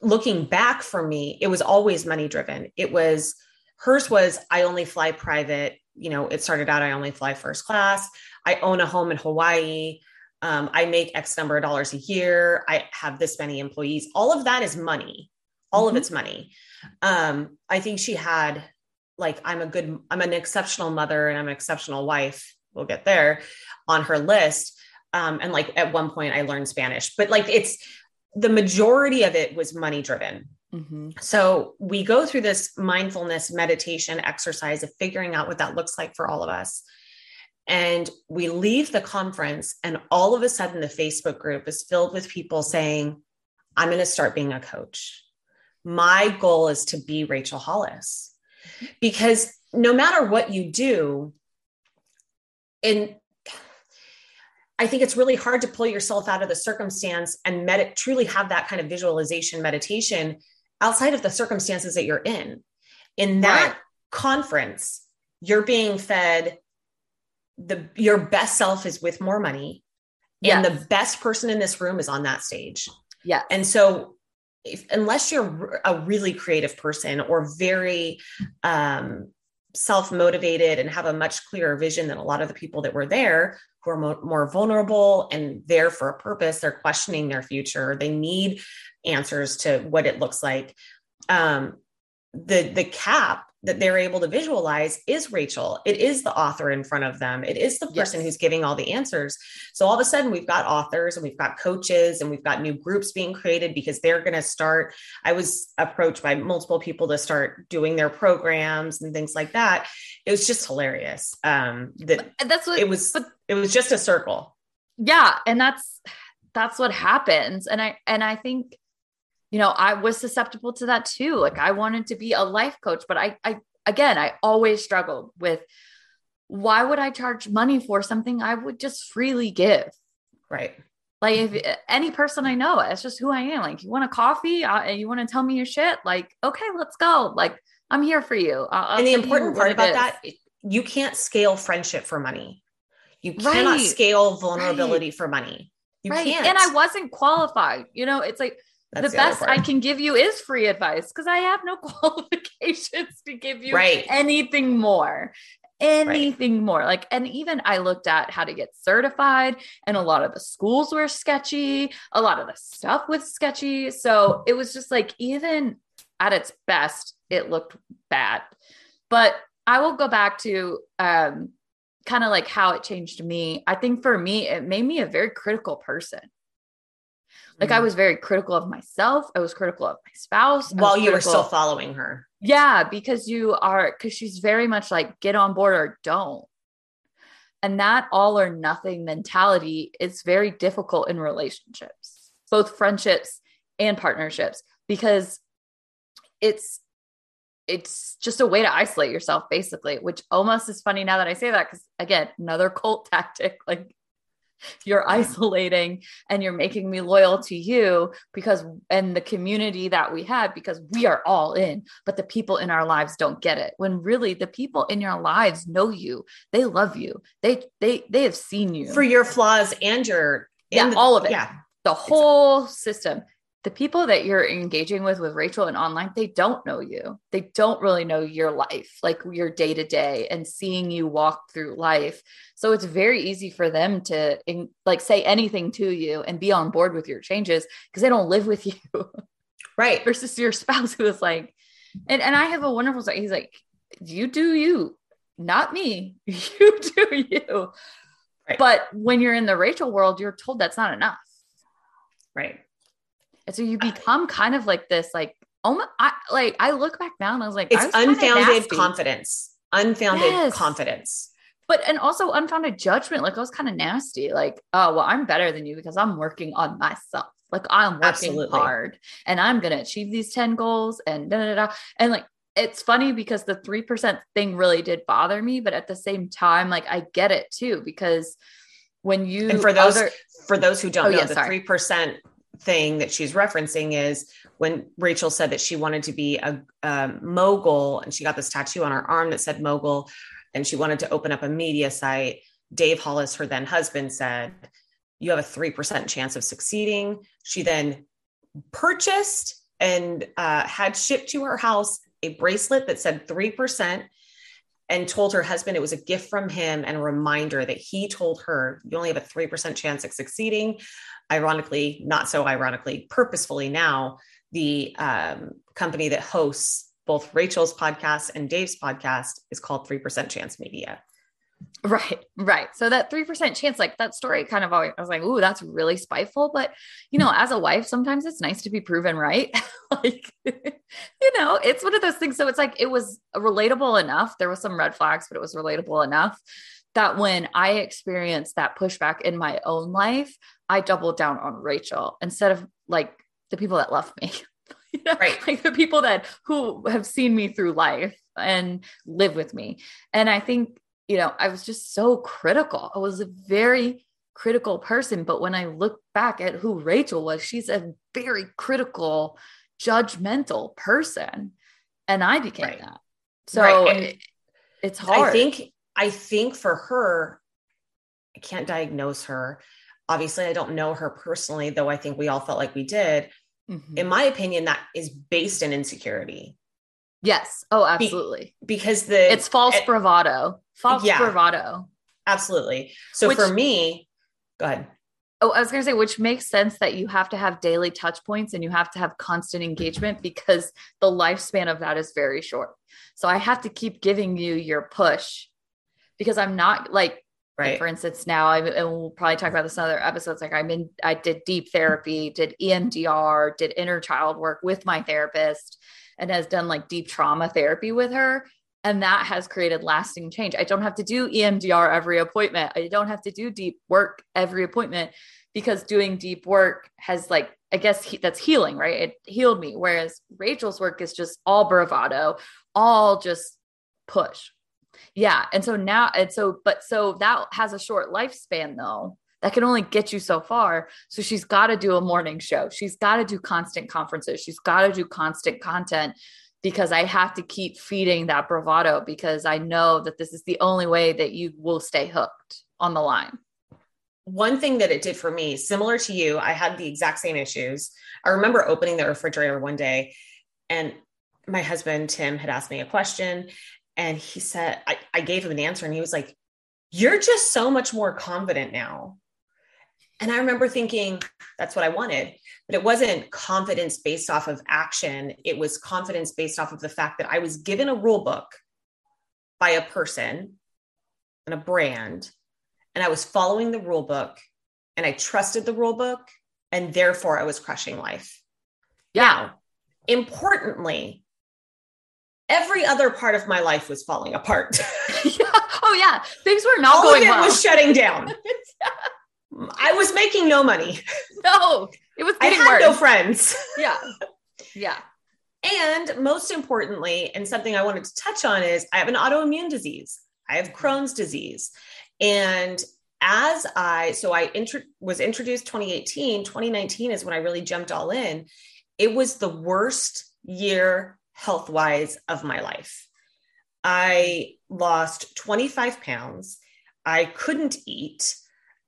Speaker 2: looking back for me, it was always money driven. It was hers was I only fly private. You know, it started out I only fly first class. I own a home in Hawaii um, I make X number of dollars a year. I have this many employees. All of that is money. All mm-hmm. of it's money. Um, I think she had like, I'm a good, I'm an exceptional mother and I'm an exceptional wife. We'll get there on her list. Um, and like at one point I learned Spanish, but like it's the majority of it was money driven. Mm-hmm. So we go through this mindfulness meditation exercise of figuring out what that looks like for all of us. And we leave the conference, and all of a sudden, the Facebook group is filled with people saying, I'm going to start being a coach. My goal is to be Rachel Hollis. Because no matter what you do, and I think it's really hard to pull yourself out of the circumstance and med- truly have that kind of visualization meditation outside of the circumstances that you're in. In that right. conference, you're being fed the your best self is with more money yes. and the best person in this room is on that stage
Speaker 1: yeah
Speaker 2: and so if, unless you're a really creative person or very um, self motivated and have a much clearer vision than a lot of the people that were there who are mo- more vulnerable and there for a purpose, they're questioning their future. They need answers to what it looks like. Um, the the cap that they're able to visualize is Rachel. It is the author in front of them. It is the person yes. who's giving all the answers. So all of a sudden we've got authors and we've got coaches and we've got new groups being created because they're going to start. I was approached by multiple people to start doing their programs and things like that. It was just hilarious. Um, that that's what it was. But, it was just a circle.
Speaker 1: Yeah, and that's that's what happens. And I and I think you know, I was susceptible to that too. Like I wanted to be a life coach, but I, I, again, I always struggled with why would I charge money for something I would just freely give?
Speaker 2: Right.
Speaker 1: Like if any person I know, it's just who I am. Like you want a coffee, uh, you want to tell me your shit. Like okay, let's go. Like I'm here for you.
Speaker 2: I'll, and the important part about that, you can't scale friendship for money. You cannot right. scale vulnerability right. for money. You right. can't.
Speaker 1: And I wasn't qualified. You know, it's like that's the, the best I can give you is free advice because I have no qualifications to give you right. anything more. Anything right. more. Like, and even I looked at how to get certified, and a lot of the schools were sketchy, a lot of the stuff was sketchy. So it was just like, even at its best, it looked bad. But I will go back to um, kind of like how it changed me. I think for me, it made me a very critical person. Like mm-hmm. I was very critical of myself. I was critical of my spouse.
Speaker 2: While you were still following her.
Speaker 1: Yeah, because you are because she's very much like get on board or don't. And that all or nothing mentality is very difficult in relationships, both friendships and partnerships, because it's it's just a way to isolate yourself basically which almost is funny now that i say that because again another cult tactic like you're isolating and you're making me loyal to you because and the community that we have because we are all in but the people in our lives don't get it. When really the people in your lives know you they love you. They they they have seen you.
Speaker 2: For your flaws and your
Speaker 1: yeah the, all of it. yeah. The whole exactly. system the people that you're engaging with with Rachel and online, they don't know you. They don't really know your life, like your day to day and seeing you walk through life. So it's very easy for them to in, like say anything to you and be on board with your changes because they don't live with you.
Speaker 2: Right.
Speaker 1: Versus your spouse who is like, and, and I have a wonderful, he's like, you do you, not me. You do you. Right. But when you're in the Rachel world, you're told that's not enough.
Speaker 2: Right.
Speaker 1: And so you become kind of like this, like, oh my, I, like I look back now and I was like,
Speaker 2: it's was unfounded confidence, unfounded yes. confidence.
Speaker 1: But and also unfounded judgment. Like I was kind of nasty. Like, oh well, I'm better than you because I'm working on myself. Like I'm working Absolutely. hard and I'm gonna achieve these 10 goals and da, da, da. and like it's funny because the 3% thing really did bother me, but at the same time, like I get it too, because when you
Speaker 2: and for those other, for those who don't oh, know, yeah, the three percent thing that she's referencing is when Rachel said that she wanted to be a, mogul and she got this tattoo on her arm that said mogul and she wanted to open up a media site. Dave Hollis, her then husband, said, You have a 3% chance of succeeding. She then purchased and uh, had shipped to her house a bracelet that said 3% and told her husband it was a gift from him and a reminder that he told her you only have a 3% chance of succeeding ironically, not so ironically, purposefully now, the um, company that hosts both Rachel's podcast and Dave's podcast is called 3% Chance Media.
Speaker 1: Right, right. So that 3% chance, like that story kind of always, I was like, ooh, that's really spiteful. But, you know, as a wife, sometimes it's nice to be proven right. like, you know, it's one of those things. So it's like, it was relatable enough. There was some red flags, but it was relatable enough that when I experienced that pushback in my own life, I doubled down on Rachel instead of like the people that love me. you know? Right. Like the people that who have seen me through life and live with me. And I think, you know, I was just so critical. I was a very critical person. But when I look back at who Rachel was, she's a very critical, judgmental person. And I became right. that. So right. it, it's hard.
Speaker 2: I think I think for her, I can't diagnose her. Obviously, I don't know her personally, though I think we all felt like we did. mm-hmm. in my opinion, that is based in insecurity.
Speaker 1: Yes. Oh, absolutely.
Speaker 2: Be- because the
Speaker 1: it's false it, bravado. False yeah, bravado.
Speaker 2: Absolutely. So Which, for me, go ahead.
Speaker 1: Oh, I was going to say, which makes sense that you have to have daily touch points and you have to have constant engagement because the lifespan of that is very short. So I have to keep giving you your push because I'm not like, right. Like for instance, now I and we'll probably talk about this in other episodes. Like I'm in, I did deep therapy, did EMDR, did inner child work with my therapist, and has done like deep trauma therapy with her. And that has created lasting change. I don't have to do EMDR every appointment. I don't have to do deep work every appointment because doing deep work has like I guess he, that's healing, right? It healed me. Whereas Rachel's work is just all bravado, all just push. Yeah. And so now, and so, but so that has a short lifespan though. That can only get you so far. So she's got to do a morning show. She's got to do constant conferences. She's got to do constant content because I have to keep feeding that bravado because I know that this is the only way that you will stay hooked on the line
Speaker 2: one thing that it did for me, similar to you, I had the exact same issues. I remember opening the refrigerator one day and my husband, Tim, had asked me a question. And he said, I, I gave him an answer and he was like, You're just so much more confident now. And I remember thinking, That's what I wanted. But it wasn't confidence based off of action. It was confidence based off of the fact that I was given a rule book by a person and a brand and I was following the rule book and I trusted the rule book and therefore I was crushing life.
Speaker 1: Yeah. Now,
Speaker 2: importantly, every other part of my life was falling apart.
Speaker 1: yeah. Oh yeah, things were not All going of it well.
Speaker 2: was shutting down. I was making no money.
Speaker 1: No, it was.
Speaker 2: I had worse. no friends.
Speaker 1: Yeah, yeah.
Speaker 2: And most importantly, and something I wanted to touch on is I have an autoimmune disease. I have Crohn's disease. And as I, so I was introduced 2018, 2019 is when I really jumped all in. It was the worst year health wise of my life. I lost 25 pounds. I couldn't eat.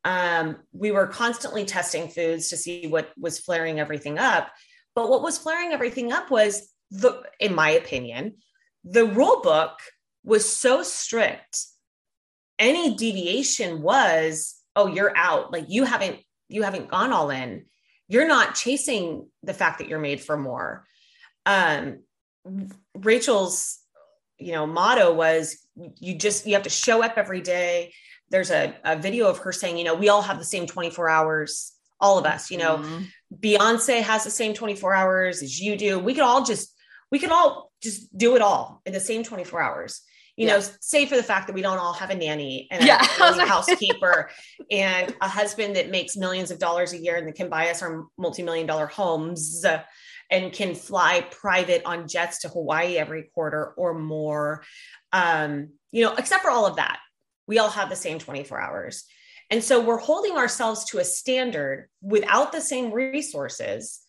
Speaker 2: Um, we were constantly testing foods to see what was flaring everything up. But what was flaring everything up was the, in my opinion, the rule book was so strict. Any deviation was oh you're out. Like you haven't you haven't gone all in. You're not chasing the fact that you're made for more. Um rachel's you know motto was you just you have to show up every day there's a, a video of her saying you know we all have the same 24 hours all of us you know mm-hmm. beyonce has the same 24 hours as you do we could all just we could all just do it all in the same 24 hours you yeah. know, save for the fact that we don't all have a nanny and yeah. a housekeeper and a husband that makes millions of dollars a year and that can buy us our multi-million dollar homes and can fly private on jets to Hawaii every quarter or more. Um, you know, except for all of that, we all have the same 24 hours. And so we're holding ourselves to a standard without the same resources,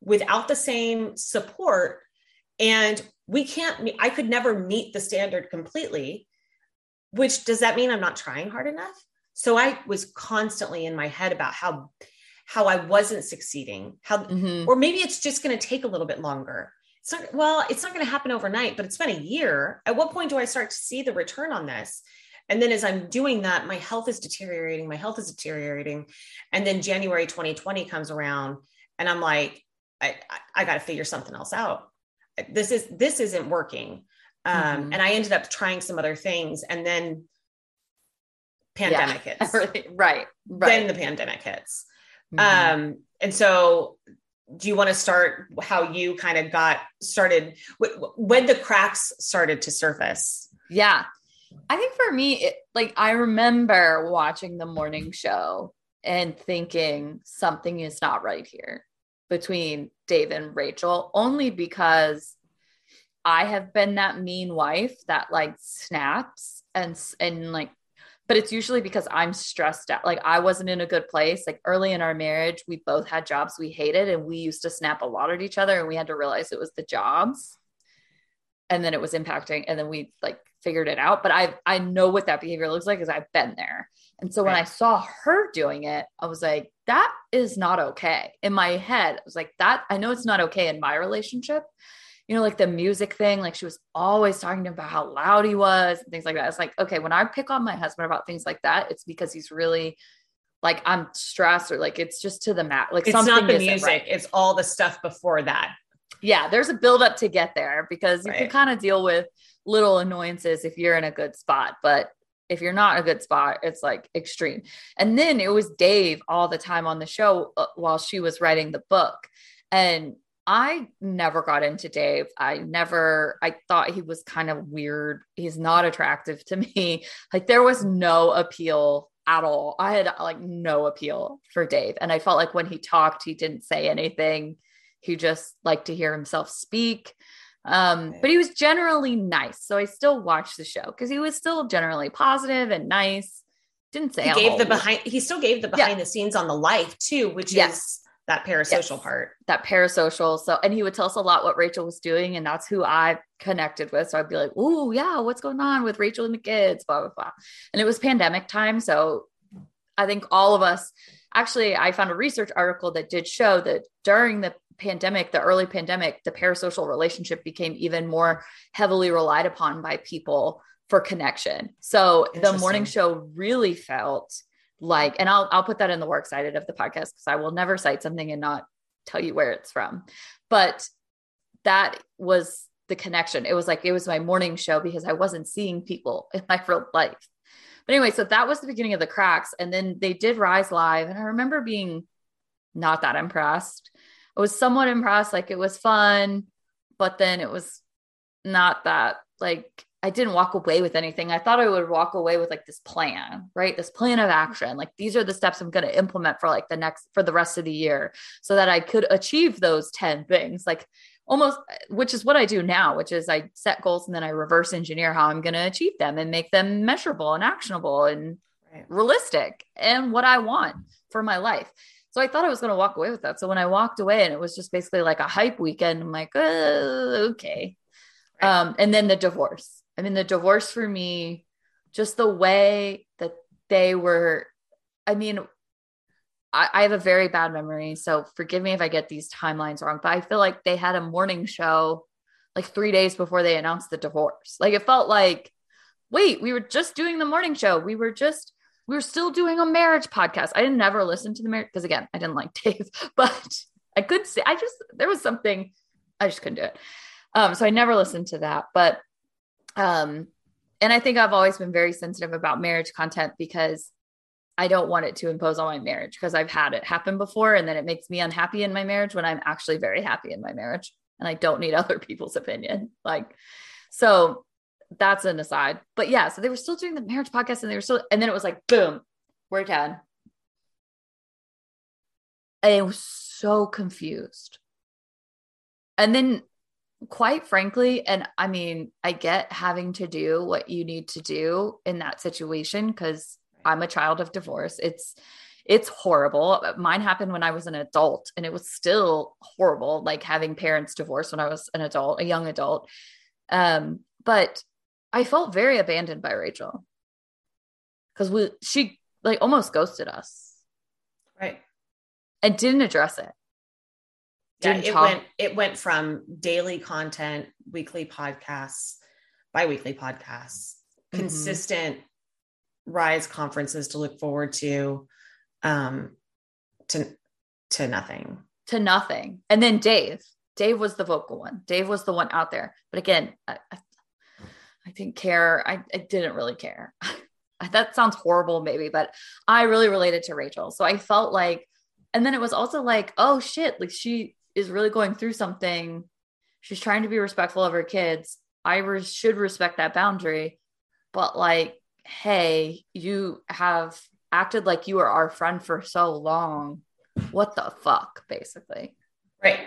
Speaker 2: without the same support. And we can't i could never meet the standard completely which does that mean i'm not trying hard enough so i was constantly in my head about how how i wasn't succeeding how mm-hmm. or maybe it's just going to take a little bit longer it's not well it's not going to happen overnight but it's been a year at what point do i start to see the return on this and then as i'm doing that my health is deteriorating my health is deteriorating. And then january 2020 comes around and i'm like i i, I got to figure something else out. This is this isn't working. Um, mm-hmm. and i ended up trying some other things and then pandemic yeah. hits
Speaker 1: right, right.
Speaker 2: Then the pandemic hits. Mm-hmm. um, and so do you want to start how you kind of got started when the cracks started to surface?
Speaker 1: Yeah i think for me it, like i remember watching the morning show and thinking something is not right here between Dave and Rachel only because I have been that mean wife that like snaps and and like but it's usually because I'm stressed out. Like I wasn't in a good place. Like early in our marriage, we both had jobs we hated and we used to snap a lot at each other and we had to realize it was the jobs. And then it was impacting and then we like figured it out, but I I know what that behavior looks like cuz I've been there. And so right. when I saw her doing it, I was like that is not okay. In my head, I was like, that I know it's not okay in my relationship. You know, like the music thing, like she was always talking about how loud he was and things like that. It's like, okay, when I pick on my husband about things like that, it's because he's really like I'm stressed or like it's just to the mat. Like
Speaker 2: it's not the music, right. it's all the stuff before that.
Speaker 1: Yeah, there's a build up to get there because you right. can kind of deal with little annoyances if you're in a good spot, but if you're not a good spot, it's like extreme. And then it was Dave all the time on the show uh, while she was writing the book. And I never got into Dave. I never, I thought he was kind of weird. He's not attractive to me. Like there was no appeal at all. I had like no appeal for Dave. And I felt like when he talked, he didn't say anything. He just liked to hear himself speak. Um, but he was generally nice. So I still watched the show because he was still generally positive and nice. Didn't say
Speaker 2: he gave the behind he still gave the behind yeah. the scenes on the life too, which yes. is that parasocial yes. part.
Speaker 1: That parasocial. So and he would tell us a lot what Rachel was doing, and that's who I connected with. So I'd be like, oh yeah, what's going on with Rachel and the kids? Blah blah blah. And it was pandemic time. So I think all of us actually I found a research article that did show that during the pandemic, the early pandemic, the parasocial relationship became even more heavily relied upon by people for connection. So the morning show really felt like, and I'll I'll put that in the works cited of the podcast because I will never cite something and not tell you where it's from. But that was the connection. It was like it was my morning show because I wasn't seeing people in my real life. But anyway, so that was the beginning of the cracks. And then they did rise live. And I remember being not that impressed. I was somewhat impressed. Like it was fun, but then it was not that like I didn't walk away with anything. I thought I would walk away with like this plan, right? This plan of action. Like these are the steps I'm going to implement for like the next for the rest of the year so that I could achieve those 10 things. Like almost which is what I do now, which is I set goals and then I reverse engineer how I'm going to achieve them and make them measurable and actionable and right. realistic and what I want for my life. So I thought I was going to walk away with that. So when I walked away and it was just basically like a hype weekend, I'm like, oh, okay. Right. Um, and then the divorce. I mean, the divorce for me, just the way that they were, I mean, I, I have a very bad memory. So forgive me if I get these timelines wrong, but I feel like they had a morning show like three days before they announced the divorce. Like it felt like, wait, we were just doing the morning show. We were just were still doing a marriage podcast. I didn't never listen to the marriage because again, I didn't like Dave, but I could say I just there was something I just couldn't do it. Um, so I never listened to that. But um, and I think I've always been very sensitive about marriage content because I don't want it to impose on my marriage because I've had it happen before and then it makes me unhappy in my marriage when I'm actually very happy in my marriage and I don't need other people's opinion. Like, so that's an aside. But yeah, so they were still doing the marriage podcast and they were still, and then it was like, boom, we're done. And I was so confused. And then, quite frankly, and I mean, I get having to do what you need to do in that situation because I'm a child of divorce. It's, it's horrible. Mine happened when I was an adult and it was still horrible, like having parents divorce when I was an adult, a young adult. Um, but I felt very abandoned by Rachel because we she like almost ghosted us,
Speaker 2: right?
Speaker 1: And didn't address it.
Speaker 2: Didn't yeah, it talk. went it went from daily content, weekly podcasts, bi-weekly podcasts, mm-hmm. consistent rise conferences to look forward to, um, to to nothing.
Speaker 1: To nothing. And then Dave. Dave was the vocal one. Dave was the one out there. But again, I, I I didn't care. I, I didn't really care. that sounds horrible, maybe, but I really related to Rachel. So I felt like, and then it was also like, oh shit, like she is really going through something. She's trying to be respectful of her kids. I re- should respect that boundary. But like, hey, you have acted like you were our friend for so long. What the fuck, basically.
Speaker 2: Right.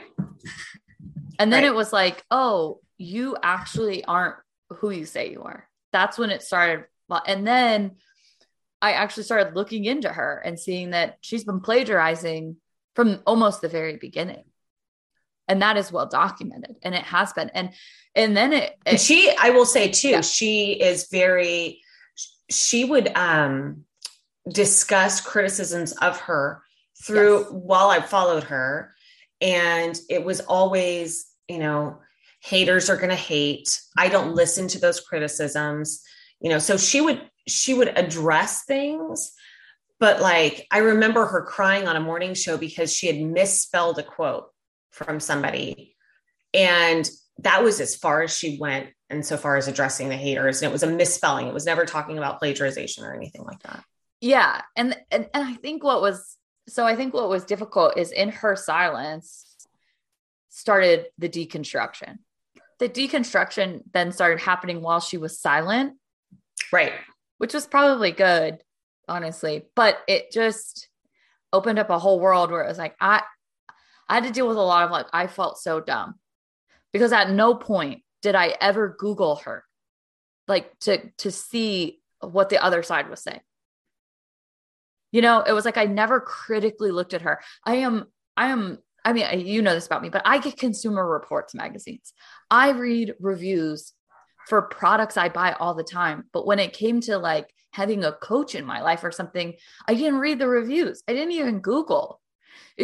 Speaker 1: And then right. it was like, oh, you actually aren't who you say you are. That's when it started. And then I actually started looking into her and seeing that she's been plagiarizing from almost the very beginning. And that is well documented and it has been. And and then it, it
Speaker 2: and she, I will say too, yeah. she is very she would um discuss criticisms of her through yes. while I followed her. And it was always, you know, haters are going to hate. I don't listen to those criticisms. You know, so she would she would address things but like I remember her crying on a morning show because she had misspelled a quote from somebody. And that was as far as she went and so far as addressing the haters. And it was a misspelling. It was never talking about plagiarization or anything like that.
Speaker 1: Yeah. And and, and I think what was so I think what was difficult is in her silence started the deconstruction. The deconstruction then started happening while she was silent.
Speaker 2: Right.
Speaker 1: Which was probably good honestly. But it just opened up a whole world where it was like, I, I had to deal with a lot of like, I felt so dumb because at no point did I ever Google her, like to, to see what the other side was saying. You know, it was like I never critically looked at her. I am, I am, I mean, you know this about me, but I get consumer reports magazines. I read reviews for products I buy all the time. But when it came to like having a coach in my life or something, I didn't read the reviews. I didn't even Google.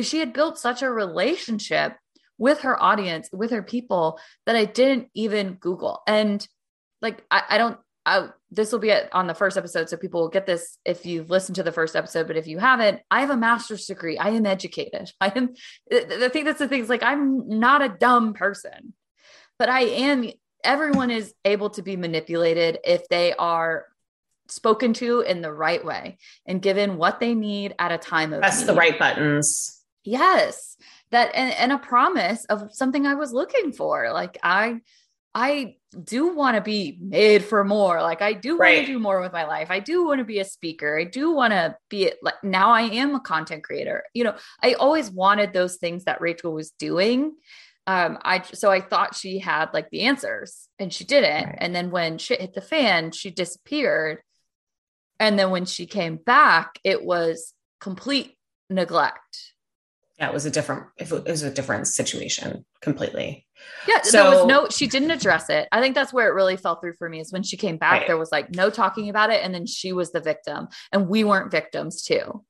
Speaker 1: She had built such a relationship with her audience, with her people, that I didn't even Google. And like, I, I don't, I, this will be on the first episode. So people will get this if you've listened to the first episode. But if you haven't, I have a master's degree. I am educated. I am, I think that's the thing. It's like, I'm not a dumb person, but I am everyone is able to be manipulated if they are spoken to in the right way and given what they need at a time of
Speaker 2: press need. the right buttons.
Speaker 1: Yes. That and, and a promise of something I was looking for. Like I I do want to be made for more. Like I do right. want to do more with my life. I do want to be a speaker. I do want to be like now I am a content creator. You know, I always wanted those things that Rachel was doing. Um, I so I thought she had like the answers and she didn't. Right. And then when shit hit the fan, she disappeared. And then when she came back, it was complete neglect.
Speaker 2: Yeah, it was a different it was a different situation completely.
Speaker 1: Yeah, so, there was no she didn't address it. I think that's where it really fell through for me is when she came back right. there was like no talking about it and then she was the victim and we weren't victims too.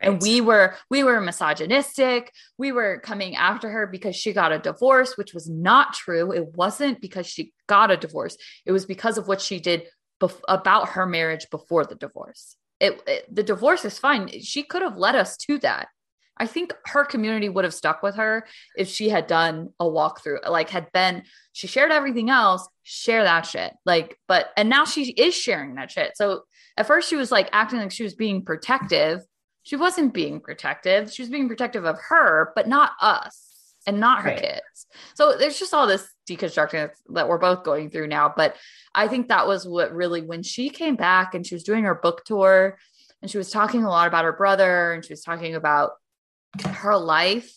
Speaker 1: Right. And we were we were misogynistic. We were coming after her because she got a divorce, which was not true. It wasn't because she got a divorce. It was because of what she did bef- about her marriage before the divorce. It, it, the divorce is fine. She could have led us to that. I think her community would have stuck with her if she had done a walkthrough, like had been, she shared everything else, share that shit. Like, but, and now she is sharing that shit. So at first she was like acting like she was being protective. She wasn't being protective. She was being protective of her, but not us and not her right. kids. So there's just all this deconstruction that we're both going through now. But I think that was what really, when she came back and she was doing her book tour and she was talking a lot about her brother and she was talking about her life,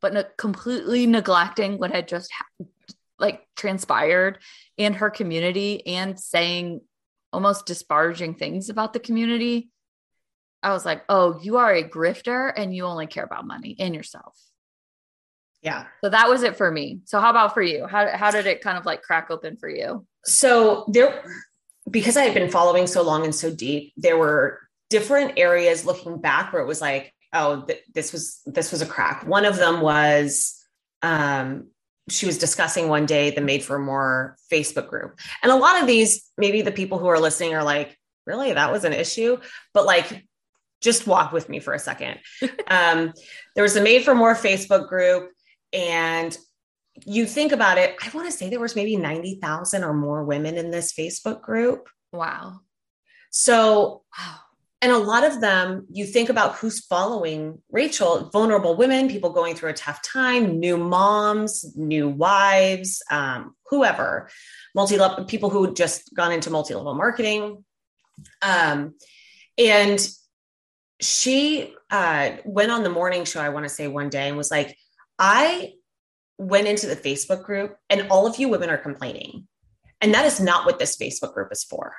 Speaker 1: but ne- completely neglecting what had just ha- like transpired in her community and saying almost disparaging things about the community. I was like, oh, you are a grifter and you only care about money and yourself.
Speaker 2: Yeah.
Speaker 1: So that was it for me. So how about for you? How how did it kind of like crack open for you?
Speaker 2: So there because I had been following so long and so deep, there were different areas looking back where it was like, oh, th- this was this was a crack. One of them was um she was discussing one day the made for more Facebook group. And a lot of these, maybe the people who are listening are like, really, that was an issue. But like, just walk with me for a second. um, there was a made for more Facebook group and you think about it, I want to say there was maybe 90,000 or more women in this Facebook group.
Speaker 1: Wow.
Speaker 2: So, wow. And a lot of them, you think about who's following Rachel, vulnerable women, people going through a tough time, new moms, new wives, um, whoever, multi level people who just gone into multi level marketing. Um, and she uh, went on the morning show, I want to say one day, and was like, I went into the Facebook group and all of you women are complaining. And that is not what this Facebook group is for.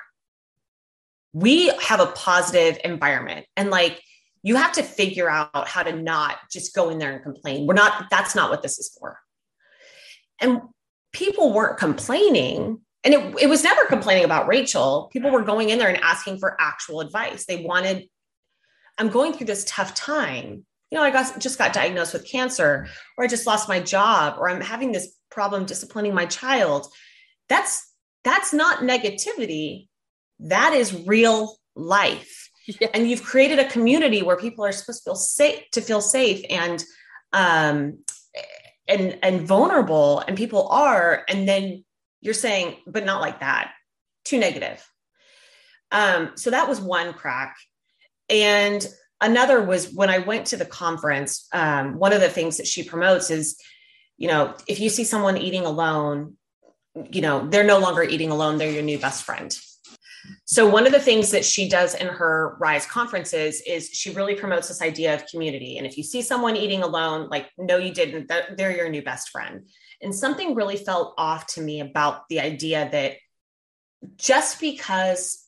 Speaker 2: We have a positive environment and like you have to figure out how to not just go in there and complain. We're not, that's not what this is for. And people weren't complaining. And it, it was never complaining about Rachel. People were going in there and asking for actual advice. They wanted I'm going through this tough time. You know, I got just got diagnosed with cancer, or I just lost my job, or I'm having this problem disciplining my child. That's that's not negativity. That is real life. Yeah. And you've created a community where people are supposed to feel safe to feel safe and um and and vulnerable and people are and then you're saying but not like that too negative um so that was one crack and another was when I went to the conference, um, one of the things that she promotes is, you know, if you see someone eating alone, you know, they're no longer eating alone, they're your new best friend. So one of the things that she does in her Rise conferences is she really promotes this idea of community. And if you see someone eating alone, like, no, you didn't, they're your new best friend. And something really felt off to me about the idea that just because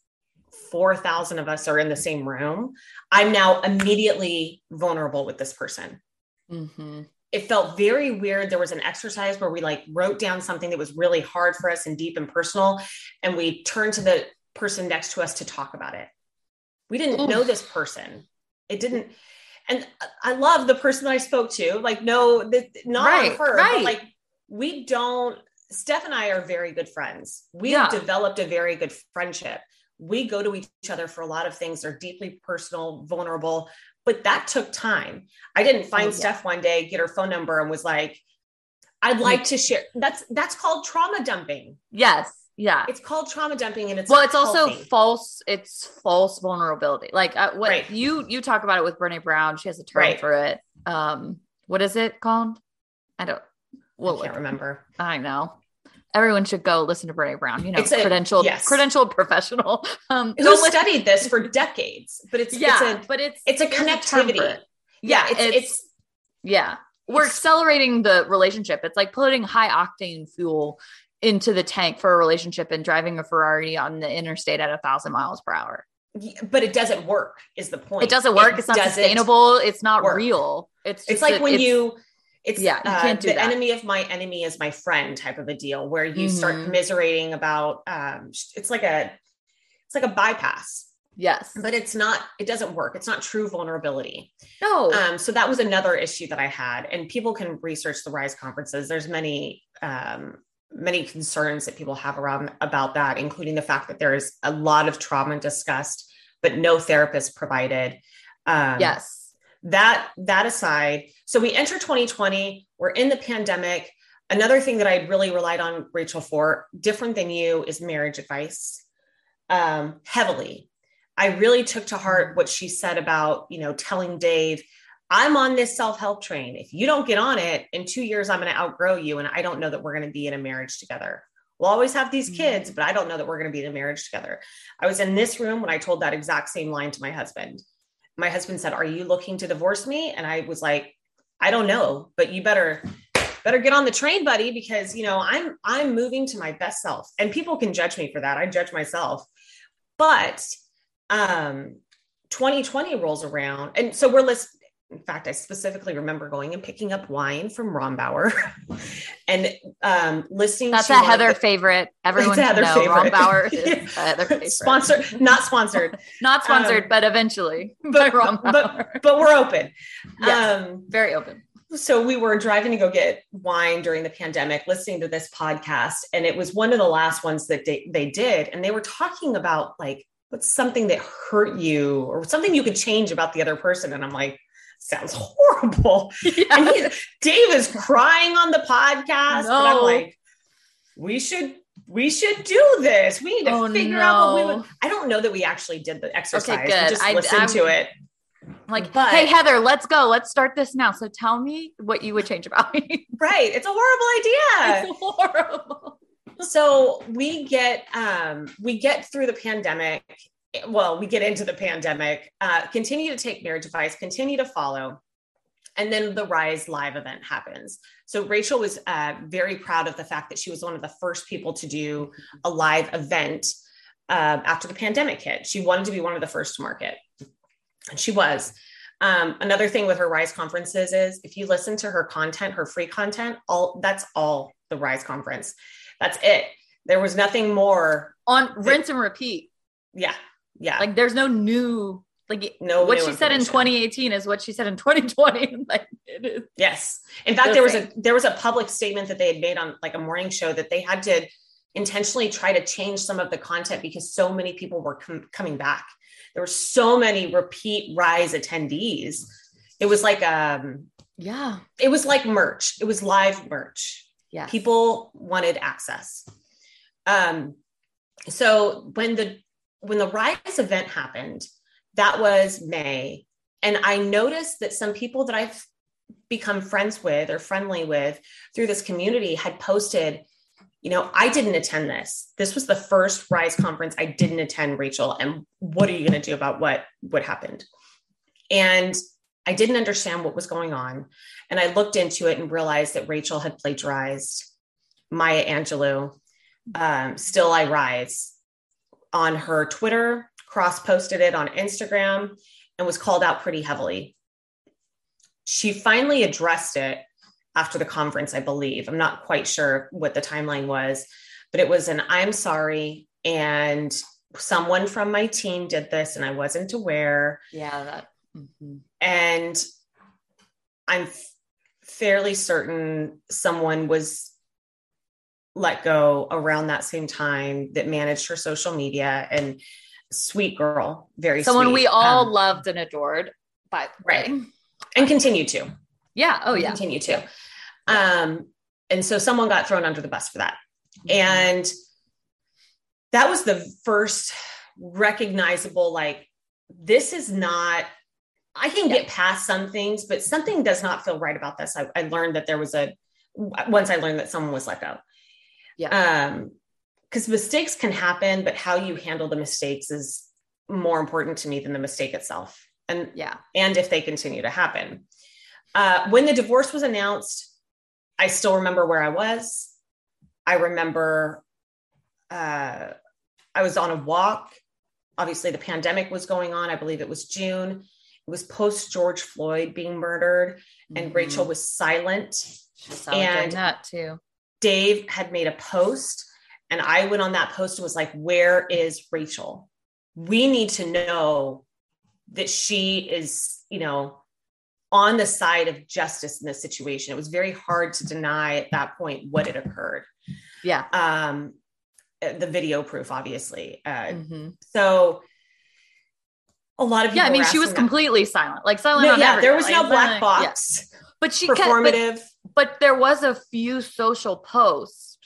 Speaker 2: 4,000 of us are in the same room, I'm now immediately vulnerable with this person. Mm-hmm. It felt very weird. There was an exercise where we like wrote down something that was really hard for us and deep and personal, and we turned to the person next to us to talk about it. We didn't Oof. know this person. It didn't. And I love the person that I spoke to. Like, no, not right, her, right. but like we don't. Steph and I are very good friends. We've yeah. developed a very good friendship we go to each other for a lot of things are deeply personal, vulnerable, but that took time. I didn't find oh, yeah. Steph one day, get her phone number, and was like, I'd like to share. That's that's called trauma dumping.
Speaker 1: Yes. Yeah.
Speaker 2: It's called trauma dumping and it's
Speaker 1: Well, it's also false it's false vulnerability. Like uh, what right. you you talk about it with Brené Brown, she has a term right. for it. Um what is it called? I don't
Speaker 2: well, I can't remember.
Speaker 1: I know everyone should go listen to Brene Brown. You know, it's a, credentialed, yes. credentialed professional
Speaker 2: um, who studied this for decades. But it's yeah, it's a, but it's it's a connectivity.
Speaker 1: A yeah, it's, it's, it's yeah. We're accelerating the relationship. It's like putting high octane fuel into the tank for a relationship and driving a Ferrari on the interstate at a thousand miles per hour.
Speaker 2: but it doesn't work. Is the point?
Speaker 1: It doesn't work. It it's not sustainable. It's not work. real. It's
Speaker 2: it's like when it's, you it's yeah, you uh, can't do the that. enemy of my enemy is my friend type of a deal where you mm-hmm. start commiserating about um it's like a it's like a bypass.
Speaker 1: Yes.
Speaker 2: But it's not, it doesn't work. It's not true vulnerability.
Speaker 1: No.
Speaker 2: Um, so that was another issue that I had. And people can research the RISE conferences. There's many um many concerns that people have around about that, including the fact that there is a lot of trauma discussed, but no therapist provided.
Speaker 1: Um, yes
Speaker 2: that that aside so we enter 2020 we're in the pandemic. Another thing that i really relied on rachel for different than you is marriage advice um, heavily. I really took to heart what she said about you know telling dave i'm on this self-help train. If you don't get on it in two years i'm going to outgrow you and i don't know that we're going to be in a marriage together. We'll always have these kids but i don't know that we're going to be in a marriage together. I was in this room when i told that exact same line to my husband my husband said, Are you looking to divorce me? And I was like, I don't know, but you better better get on the train buddy because you know i'm i'm moving to my best self. And people can judge me for that. I judge myself. But um 2020 rolls around. And so we're list in fact, I specifically remember going and picking up wine from Rombauer and um, listening
Speaker 1: That's a Heather the, favorite. Everyone should know favorite. Rombauer is Heather
Speaker 2: favorite. Sponsored, not sponsored.
Speaker 1: not sponsored, um, but eventually.
Speaker 2: But, but, but we're open.
Speaker 1: Yes, um, very open.
Speaker 2: So we were driving to go get wine during the pandemic, listening to this podcast. And it was one of the last ones that they, they did. And they were talking about like, what's something that hurt you or something you could change about the other person. And I'm like, sounds horrible. Yeah. And he, Dave is crying on the podcast. No. And I'm like, we should we should do this. We need to oh, figure no. out what we would. I don't know that we actually did the exercise. Okay, good. Just I, listened I'm, to it.
Speaker 1: Like, but, hey Heather, let's go. Let's start this now. So tell me what you would change about me.
Speaker 2: right. It's a horrible idea. It's horrible. so we get um we get through the pandemic well, we get into the pandemic, uh, continue to take marriage advice, continue to follow. And then the Rise Live event happens. So Rachel was uh, very proud of the fact that she was one of the first people to do a live event uh, after the pandemic hit. She wanted to be one of the first to market, and she was. Um, another thing with her Rise conferences is if you listen to her content, her free content, all that's all the Rise conference. That's it. There was nothing more
Speaker 1: on rinse and repeat.
Speaker 2: Yeah, yeah.
Speaker 1: Like there's no new like no what she said in 2018 is what she said in 2020 like
Speaker 2: it is. Yes. In fact there was a there was a public statement that they had made on like a morning show that they had to intentionally try to change some of the content because so many people were com- coming back. There were so many repeat rise attendees. It was like um
Speaker 1: yeah.
Speaker 2: it was like merch. It was live merch.
Speaker 1: Yeah
Speaker 2: people wanted access. Um so when the when the rise event happened that was may. And i noticed that some people that i've become friends with or friendly with through this community had posted you know i didn't attend this. This was the first rise conference i didn't attend rachel and what are you going to do about what what happened? And I didn't understand what was going on. And I looked into it and realized that Rachel had plagiarized Maya Angelou, um, Still I Rise, on her Twitter, cross posted it on Instagram, and was called out pretty heavily. She finally addressed it after the conference, I believe. I'm not quite sure what the timeline was, but it was an I'm sorry. And someone from my team did this and I wasn't aware.
Speaker 1: Yeah, that Mm-hmm.
Speaker 2: And I'm f- fairly certain someone was let go around that same time that managed her social media and sweet girl, very
Speaker 1: someone
Speaker 2: sweet.
Speaker 1: we all um, loved and adored, but
Speaker 2: right. And continue to.
Speaker 1: Yeah. Oh, yeah.
Speaker 2: Continue to. Um, and so someone got thrown under the bus for that. Mm-hmm. And that was the first recognizable, like, this is not I can get past some things, but something does not feel right about this. I, I, learned that there was a once I learned that someone was let go.
Speaker 1: Yeah.
Speaker 2: Um, because mistakes can happen, but how you handle the mistakes is more important to me than the mistake itself. And
Speaker 1: yeah,
Speaker 2: and if they continue to happen. Uh, when the divorce was announced, I still remember where I was. I remember uh, I was on a walk. Obviously, the pandemic was going on. I believe it was June it was post George Floyd being murdered, and mm-hmm. Rachel was silent.
Speaker 1: and that too.
Speaker 2: Dave had made a post, and I went on that post and was like, "Where is Rachel? We need to know that she is, you know, on the side of justice in this situation." It was very hard to deny at that point what had occurred.
Speaker 1: Yeah.
Speaker 2: Um, the video proof, obviously. Uh, mm-hmm. So a lot of
Speaker 1: yeah. I mean, she was that. completely silent, like silent.
Speaker 2: No,
Speaker 1: yeah,
Speaker 2: there was no black box.
Speaker 1: Yeah. But she
Speaker 2: performative.
Speaker 1: Kept, but, but there was a few social posts,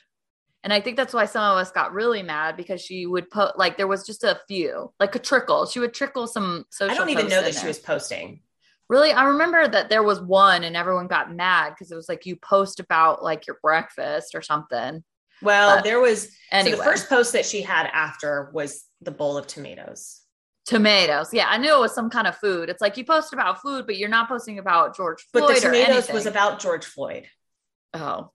Speaker 1: and I think that's why some of us got really mad because she would put like there was just a few, like a trickle. She would trickle some social.
Speaker 2: I don't even know that she was posting.
Speaker 1: Really, I remember that there was one, and everyone got mad because it was like you post about like your breakfast or something.
Speaker 2: Well, but, there was anyway. So the first post that she had after was the bowl of tomatoes.
Speaker 1: Tomatoes. Yeah, I knew it was some kind of food. It's like you post about food, but you're not posting about George Floyd.
Speaker 2: But the tomatoes was about George Floyd.
Speaker 1: Oh,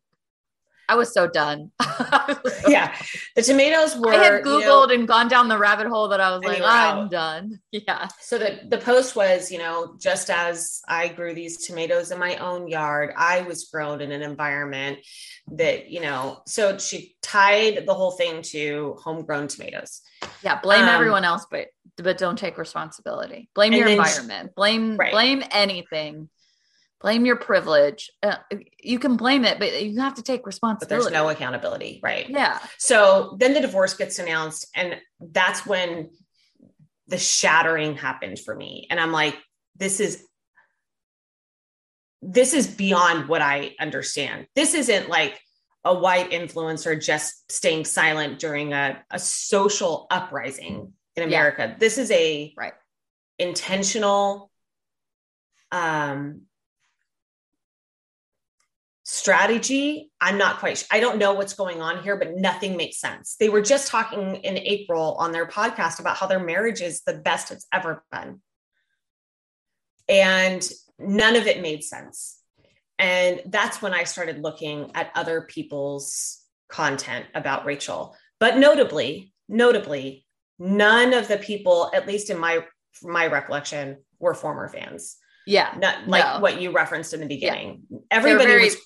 Speaker 1: I was so done.
Speaker 2: yeah. The tomatoes were.
Speaker 1: I had Googled you know, and gone down the rabbit hole that I was like, I'm out. done. Yeah.
Speaker 2: So the, the post was, you know, just as I grew these tomatoes in my own yard, I was grown in an environment that, you know, so she tied the whole thing to homegrown tomatoes.
Speaker 1: Yeah. Blame um, everyone else, but but don't take responsibility. Blame your environment. She, blame right. blame anything blame your privilege. Uh, you can blame it, but you have to take responsibility.
Speaker 2: But there's no accountability, right?
Speaker 1: Yeah.
Speaker 2: So then the divorce gets announced, and that's when the shattering happened for me. And I'm like, this is this is beyond what I understand. This isn't like a white influencer just staying silent during a, a social uprising in America. Yeah. This is a
Speaker 1: right
Speaker 2: intentional um strategy i'm not quite sure. i don't know what's going on here but nothing makes sense they were just talking in april on their podcast about how their marriage is the best it's ever been and none of it made sense and that's when i started looking at other people's content about rachel but notably notably none of the people at least in my my recollection were former fans
Speaker 1: yeah
Speaker 2: not like no. what you referenced in the beginning yeah. everybody very, was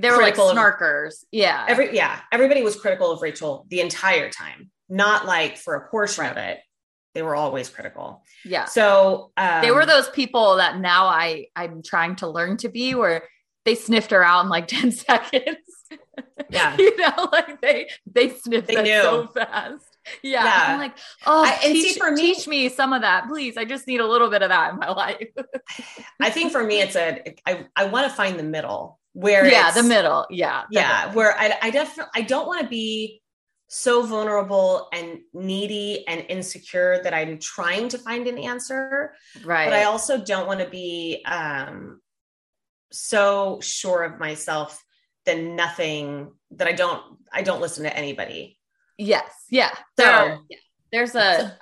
Speaker 1: they were like snarkers. Of, yeah.
Speaker 2: Every yeah, everybody was critical of Rachel the entire time. Not like for a portion right. of it, They were always critical.
Speaker 1: Yeah.
Speaker 2: So um,
Speaker 1: they were those people that now I I'm trying to learn to be where they sniffed her out in like 10 seconds.
Speaker 2: Yeah.
Speaker 1: you know, like they they sniffed
Speaker 2: They
Speaker 1: that
Speaker 2: knew.
Speaker 1: so fast. Yeah.
Speaker 2: Yeah.
Speaker 1: I'm like, oh,
Speaker 2: I- and
Speaker 1: teach,
Speaker 2: see, for me-
Speaker 1: teach me some of that, please. I just need a little bit of that in my life.
Speaker 2: I think for me, it's a I I want to find the middle where
Speaker 1: yeah, the middle. Yeah.
Speaker 2: yeah
Speaker 1: definitely.
Speaker 2: where i, I definitely i don't want to be so vulnerable and needy and insecure that i'm trying to find an answer
Speaker 1: Right.
Speaker 2: but i also don't want to be um so sure of myself that nothing that i don't i don't listen to anybody
Speaker 1: Yes. Yeah.
Speaker 2: So-
Speaker 1: There, yeah. There's a,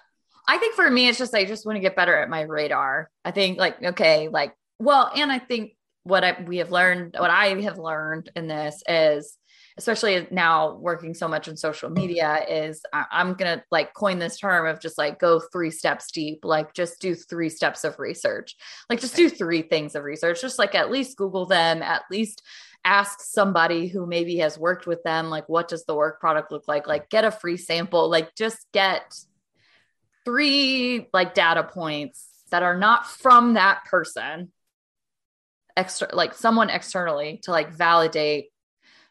Speaker 1: I think for me, it's just, I just want to get better at my radar. I think like, okay, like, well, and I think what I, we have learned, what I have learned in this is, especially now working so much on social media is I, I'm going to like coin this term of just like go three steps deep, like just do three steps of research, like just do three things of research, just like at least Google them, at least ask somebody who maybe has worked with them like what does the work product look like? Like get a free sample. Like just get three like data points that are not from that person extra like someone externally to like validate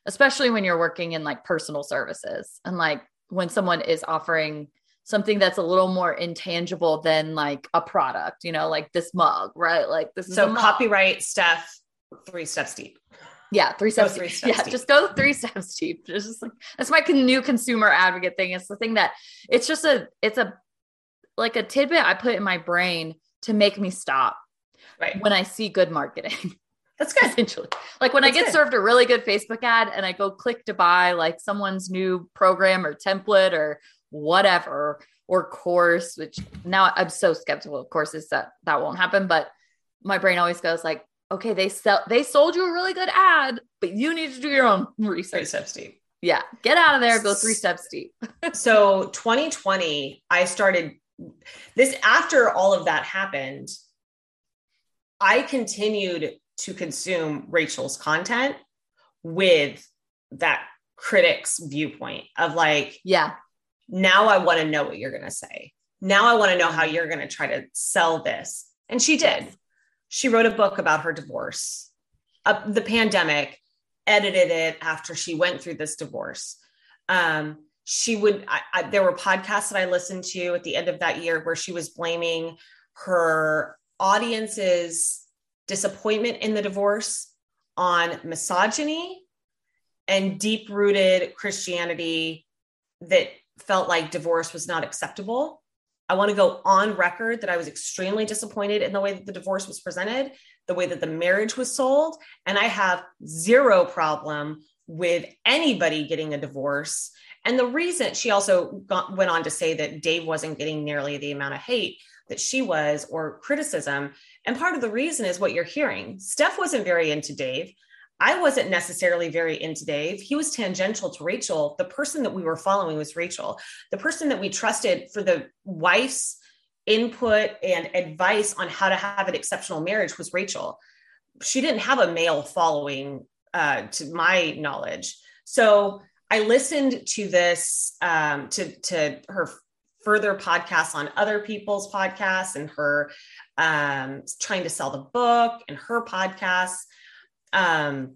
Speaker 1: especially when you're working in like personal services and like when someone is offering something that's a little more intangible than like a product you know like this mug right like this
Speaker 2: so copyright stuff three steps deep
Speaker 1: Yeah, three steps.
Speaker 2: three steps
Speaker 1: yeah,
Speaker 2: deep.
Speaker 1: just go three steps deep. Just like that's my new consumer advocate thing. It's the thing that it's just a it's a like a tidbit I put in my brain to make me stop
Speaker 2: right
Speaker 1: when I see good marketing.
Speaker 2: that's good
Speaker 1: essentially, like when I get
Speaker 2: good.
Speaker 1: served a really good Facebook ad and I go click to buy like someone's new program or template or whatever or course, which now I'm so skeptical of courses that that won't happen, but my brain always goes like, okay, they sell they sold you a really good ad, but you need to do your own research.
Speaker 2: three steps deep
Speaker 1: Yeah, get out of there, go three steps deep.
Speaker 2: so 2020 i started this after all of that happened i continued to consume rachel's content with that critic's viewpoint of like
Speaker 1: Yeah,
Speaker 2: now i want to know what you're going to say. Now i want to know how you're going to try to sell this. And she did. She wrote a book about her divorce uh, the pandemic edited it after she went through this divorce. Um, she would I, I, there were podcasts that i listened to at the end of that year where she was blaming her audience's disappointment in the divorce on misogyny and deep rooted christianity that felt like divorce was not acceptable. I want to go on record that i was extremely disappointed in the way that the divorce was presented the way that the marriage was sold and i have zero problem with anybody getting a divorce. And the reason she also got, went on to say that Dave wasn't getting nearly the amount of hate that she was or criticism. And part of the reason is what you're hearing. Steph wasn't very into Dave. I wasn't necessarily very into Dave. He was tangential to Rachel. The person that we were following was Rachel. The person that we trusted for the wife's input and advice on how to have an exceptional marriage was Rachel. She didn't have a male following, uh, to my knowledge. So I listened to this um, to to her further podcasts on other people's podcasts and her um, trying to sell the book and her podcasts. Um,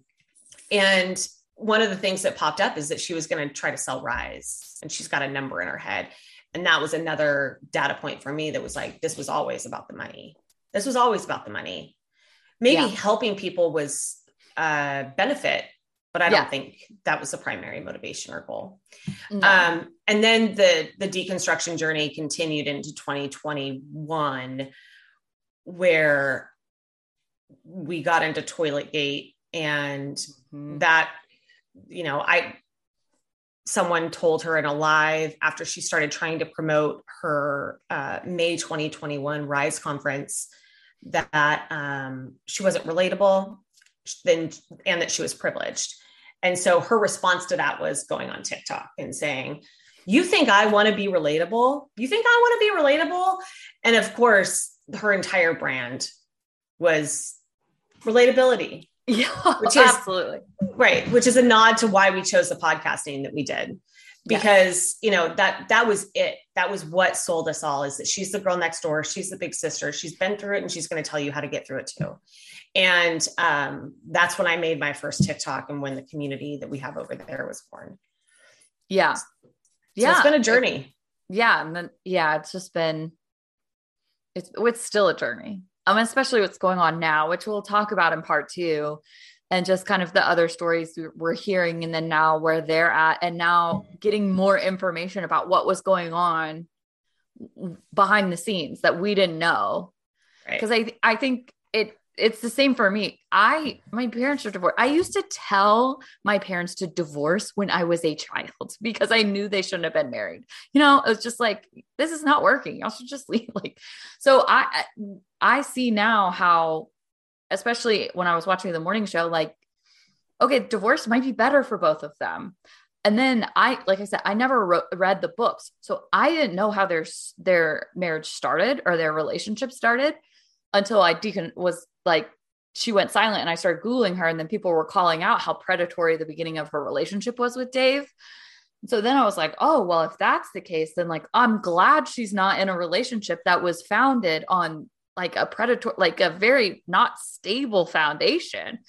Speaker 2: and one of the things that popped up is that she was going to try to sell Rise, and she's got a number in her head. And that was another data point for me that was like, this was always about the money. This was always about the money. Maybe
Speaker 1: Yeah.
Speaker 2: helping people was a benefit, but I don't think that was the primary motivation or goal.
Speaker 1: No.
Speaker 2: Um, and then the the deconstruction journey continued into 2021, where we got into Toilet Gate, and
Speaker 1: Mhm.
Speaker 2: that, you know, I someone told her in a live after she started trying to promote her uh, May 2021 Rise conference that um, she wasn't relatable, then and that she was privileged. And so her response to that was going on TikTok and saying, You think I want to be relatable? You think I want to be relatable? And of course, her entire brand was relatability,
Speaker 1: yeah,
Speaker 2: which is-
Speaker 1: absolutely.
Speaker 2: right? Which is a nod to why we chose the podcast name that we did.
Speaker 1: Yes.
Speaker 2: Because you know that that was it. That was what sold us all is that she's the girl next door. She's the big sister. She's been through it and she's going to tell you how to get through it too. And um, that's when I made my first TikTok and when the community that we have over there was born.
Speaker 1: Yeah. So
Speaker 2: yeah. It's been a journey.
Speaker 1: yeah. And then, yeah, it's just been, it's, it's still a journey. Um, especially what's going on now, which we'll talk about in part two and just kind of the other stories we're hearing and then now where they're at and now getting more information about what was going on behind the scenes that we didn't know. Because right. i i think it it's the same for me. I my parents are divorced. I used to tell my parents to divorce when i was a child because i knew they shouldn't have been married. You know it was just like this is not working. Y'all should just leave. Like so i i see now how especially when I was watching the morning show, like, okay, divorce might be better for both of them. And then I, like I said, I never wrote, read the books, so I didn't know how their their marriage started or their relationship started until I was like she went silent and I started googling her, and then people were calling out how predatory the beginning of her relationship was with Dave. So then I was like, oh, well, if that's the case, then like I'm glad she's not in a relationship that was founded on like a predator, like a very not stable foundation.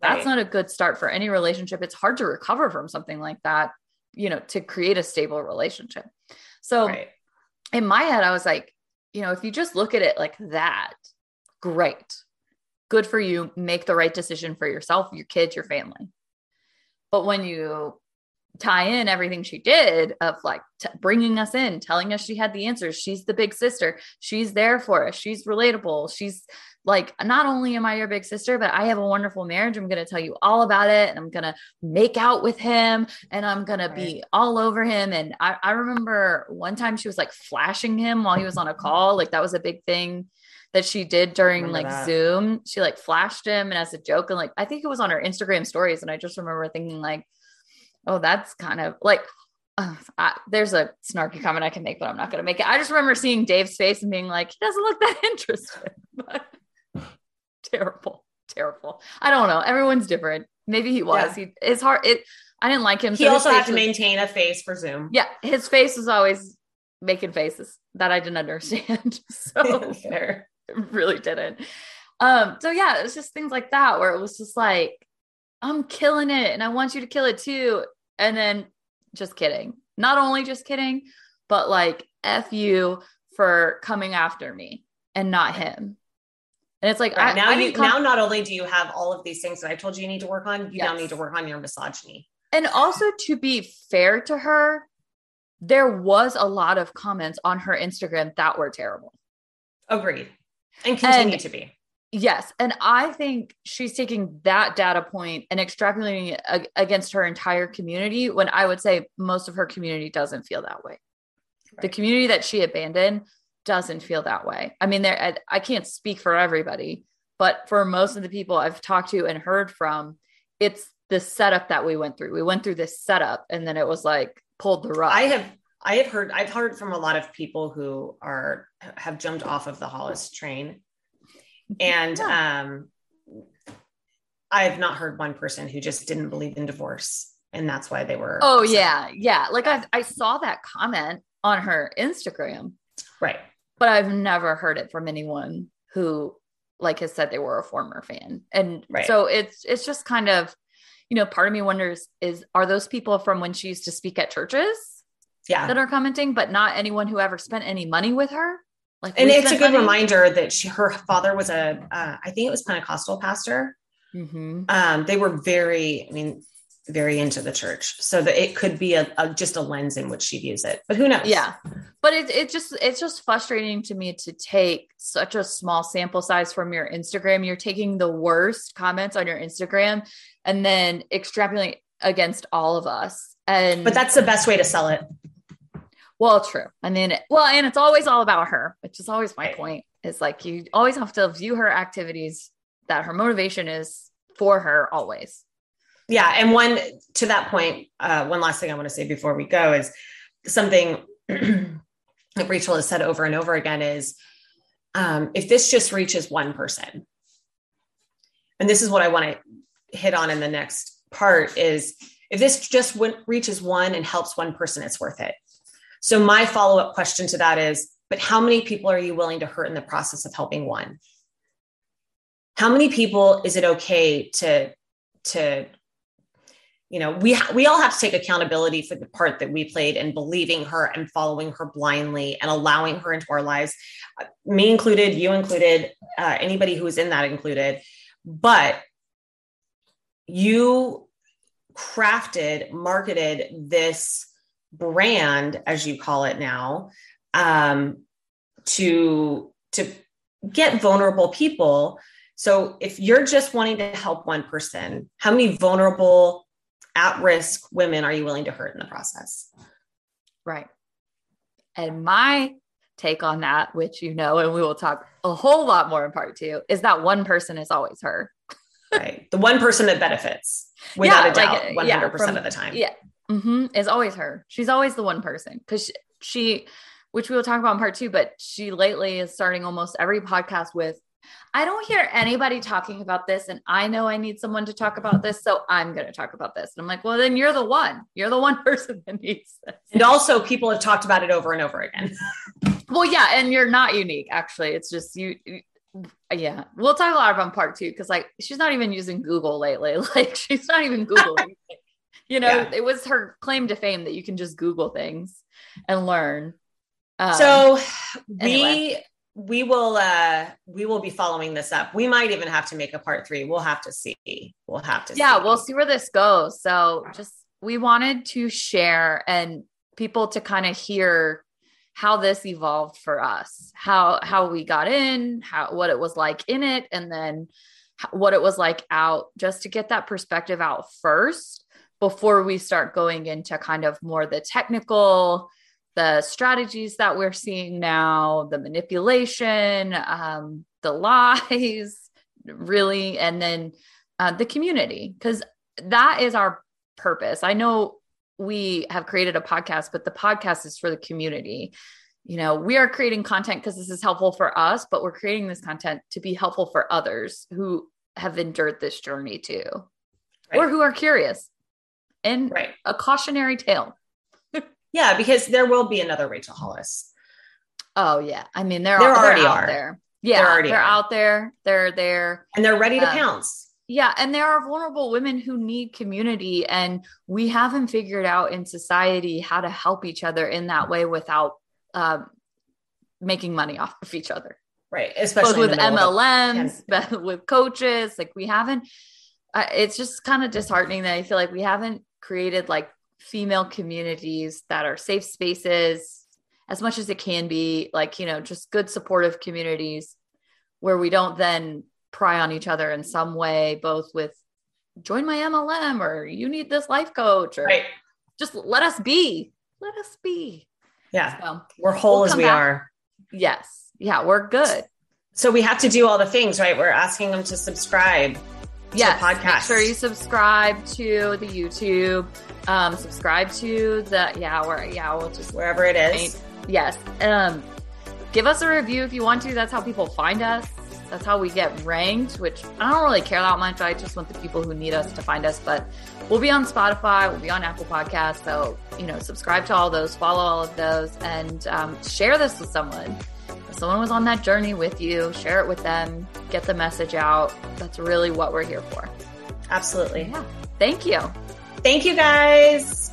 Speaker 1: That's right. not a good start for any relationship. It's hard to recover from something like that, you know, to create a stable relationship. So right. in my head, I was like, you know, if you just look at it like that, great. Good for you. Make the right decision for yourself, your kids, your family. But when you tie in everything she did of like t- bringing us in, telling us she had the answers. She's the big sister. She's there for us. She's relatable. She's like, not only am I your big sister, but I have a wonderful marriage. I'm going to tell you all about it. And I'm going to make out with him and I'm going right. to be all over him. And I, I remember one time she was like flashing him while he was on a call. Like that was a big thing that she did during like that. Zoom. She like flashed him and as a joke. And like, I think it was on her Instagram stories. And I just remember thinking, like, oh, that's kind of like, uh, I, there's a snarky comment I can make, but I'm not going to make it. I just remember seeing Dave's face and being like, he doesn't look that interested. But terrible, terrible. I don't know. Everyone's different. Maybe he was. Yeah. He it's hard. It. I didn't like him.
Speaker 2: He so also had to was, maintain a face for Zoom.
Speaker 1: Yeah, his face was always making faces that I didn't understand. so fair, really didn't. Um. So yeah, it was just things like that where it was just like I'm killing it and I want you to kill it too. And then just kidding. Not only just kidding, but like F you for coming after me and not him. And it's like
Speaker 2: right. I, now I you come- now not only do you have all of these things that I told you you need to work on, you yes. now need to work on your misogyny.
Speaker 1: And also to be fair to her, there was a lot of comments on her Instagram that were terrible.
Speaker 2: Agreed. And continue and, to be.
Speaker 1: Yes. And I think she's taking that data point and extrapolating it against her entire community when I would say most of her community doesn't feel that way. Right. The community that she abandoned doesn't feel that way. I mean, there, I, I can't speak for everybody, but for most of the people I've talked to and heard from, it's the setup that we went through. We went through this setup and then it was like pulled the rug.
Speaker 2: I have I have heard I've heard from a lot of people who are have jumped off of the Hollis train and yeah. um, I have not heard one person who just didn't believe in divorce. And that's why they were.
Speaker 1: Oh, upset. yeah. Yeah. Like I, I saw that comment on her Instagram.
Speaker 2: Right.
Speaker 1: But I've never heard it from anyone who like has said they were a former fan. And right. so it's it's just kind of, you know, part of me wonders is are those people from when she used to speak at churches?
Speaker 2: Yeah.
Speaker 1: That are commenting, but not anyone who ever spent any money with her?
Speaker 2: Like, and it's a good money? reminder that she, her father was a, uh, I think it was Pentecostal pastor. Mm-hmm. Um, they were very, I mean, very into the church, so that it could be a, a, just a lens in which she views it. But who knows?
Speaker 1: Yeah, but it it just it's just frustrating to me to take such a small sample size from your Instagram. You're taking the worst comments on your Instagram and then extrapolate against all of us. And
Speaker 2: but that's the best way to sell it.
Speaker 1: Well, true. I mean, well, and it's always all about her, which is always my point. Is like you always have to view her activities that her motivation is for her always.
Speaker 2: Yeah, and one to that point, uh, one last thing I want to say before we go is something that Rachel has said over and over again is um, if this just reaches one person, and this is what I want to hit on in the next part is if this just reaches one and helps one person, it's worth it. So my follow-up question to that is, but how many people are you willing to hurt in the process of helping one? How many people is it okay to to you know we we all have to take accountability for the part that we played in believing her and following her blindly and allowing her into our lives me included you included uh, anybody who was in that included but you crafted marketed this brand as you call it now um, to to get vulnerable people so if you're just wanting to help one person how many vulnerable at risk women are you willing to hurt in the process?
Speaker 1: Right. And my take on that, which you know, and we will talk a whole lot more in part two, is that one person is always her.
Speaker 2: right. The one person that benefits without yeah, a doubt, like, 100% yeah, from, of the time.
Speaker 1: Yeah. Mm-hmm, is always her. She's always the one person because she, she, which we will talk about in part two, but she lately is starting almost every podcast with I don't hear anybody talking about this. And I know I need someone to talk about this. So I'm going to talk about this. And I'm like, well, then you're the one. You're the one person that needs this.
Speaker 2: And also, people have talked about it over and over again.
Speaker 1: well, yeah. And you're not unique, actually. It's just you. yeah. We'll talk a lot about part two because, like, she's not even using Google lately. Like, she's not even Googling. You know, yeah. it was her claim to fame that you can just Google things and learn.
Speaker 2: Um, so we we will uh we will be following this up. We might even have to make a part three. We'll have to see. We'll have to
Speaker 1: yeah
Speaker 2: see.
Speaker 1: we'll see where this goes. So just we wanted to share and people to kind of hear how this evolved for us. How how we got in how what it was like in it and then what it was like out just to get that perspective out first before we start going into kind of more the technical the strategies that we're seeing now, the manipulation, um, the lies, really, and then uh, the community, because that is our purpose. I know we have created a podcast, but the podcast is for the community. You know, we are creating content because this is helpful for us, but we're creating this content to be helpful for others who have endured this journey too, right. or who are curious and right. a cautionary tale.
Speaker 2: Yeah, because there will be another Rachel Hollis.
Speaker 1: Oh yeah, I mean there, there already are there. Yeah, they're, they're out there. They're there,
Speaker 2: and they're ready to um, pounce.
Speaker 1: Yeah, and there are vulnerable women who need community, and we haven't figured out in society how to help each other in that way without um, making money off of each other.
Speaker 2: Right,
Speaker 1: especially Both with MLMs, of- with coaches. Like we haven't. Uh, it's just kind of disheartening that I feel like we haven't created like female communities that are safe spaces as much as it can be like you know just good supportive communities where we don't then pry on each other in some way both with join my mlm or you need this life coach or right. just let us be. Let us be.
Speaker 2: Yeah. So, we're whole we'll as we back. are.
Speaker 1: Yes. Yeah we're good.
Speaker 2: So we have to do all the things right? We're asking them to subscribe
Speaker 1: yes, podcast. Make sure you subscribe to the YouTube. Um, subscribe to the yeah, where yeah, we'll just
Speaker 2: wherever it is.
Speaker 1: Yes. Um, give us a review if you want to. That's how people find us. That's how we get ranked, which I don't really care that much. I just want the people who need us to find us. But we'll be on Spotify, we'll be on Apple Podcasts. So, you know, subscribe to all those, follow all of those, and um, share this with someone if someone was on that journey with you, share it with them, get the message out. That's really what we're here for.
Speaker 2: Absolutely.
Speaker 1: Yeah. Thank you.
Speaker 2: Thank you guys.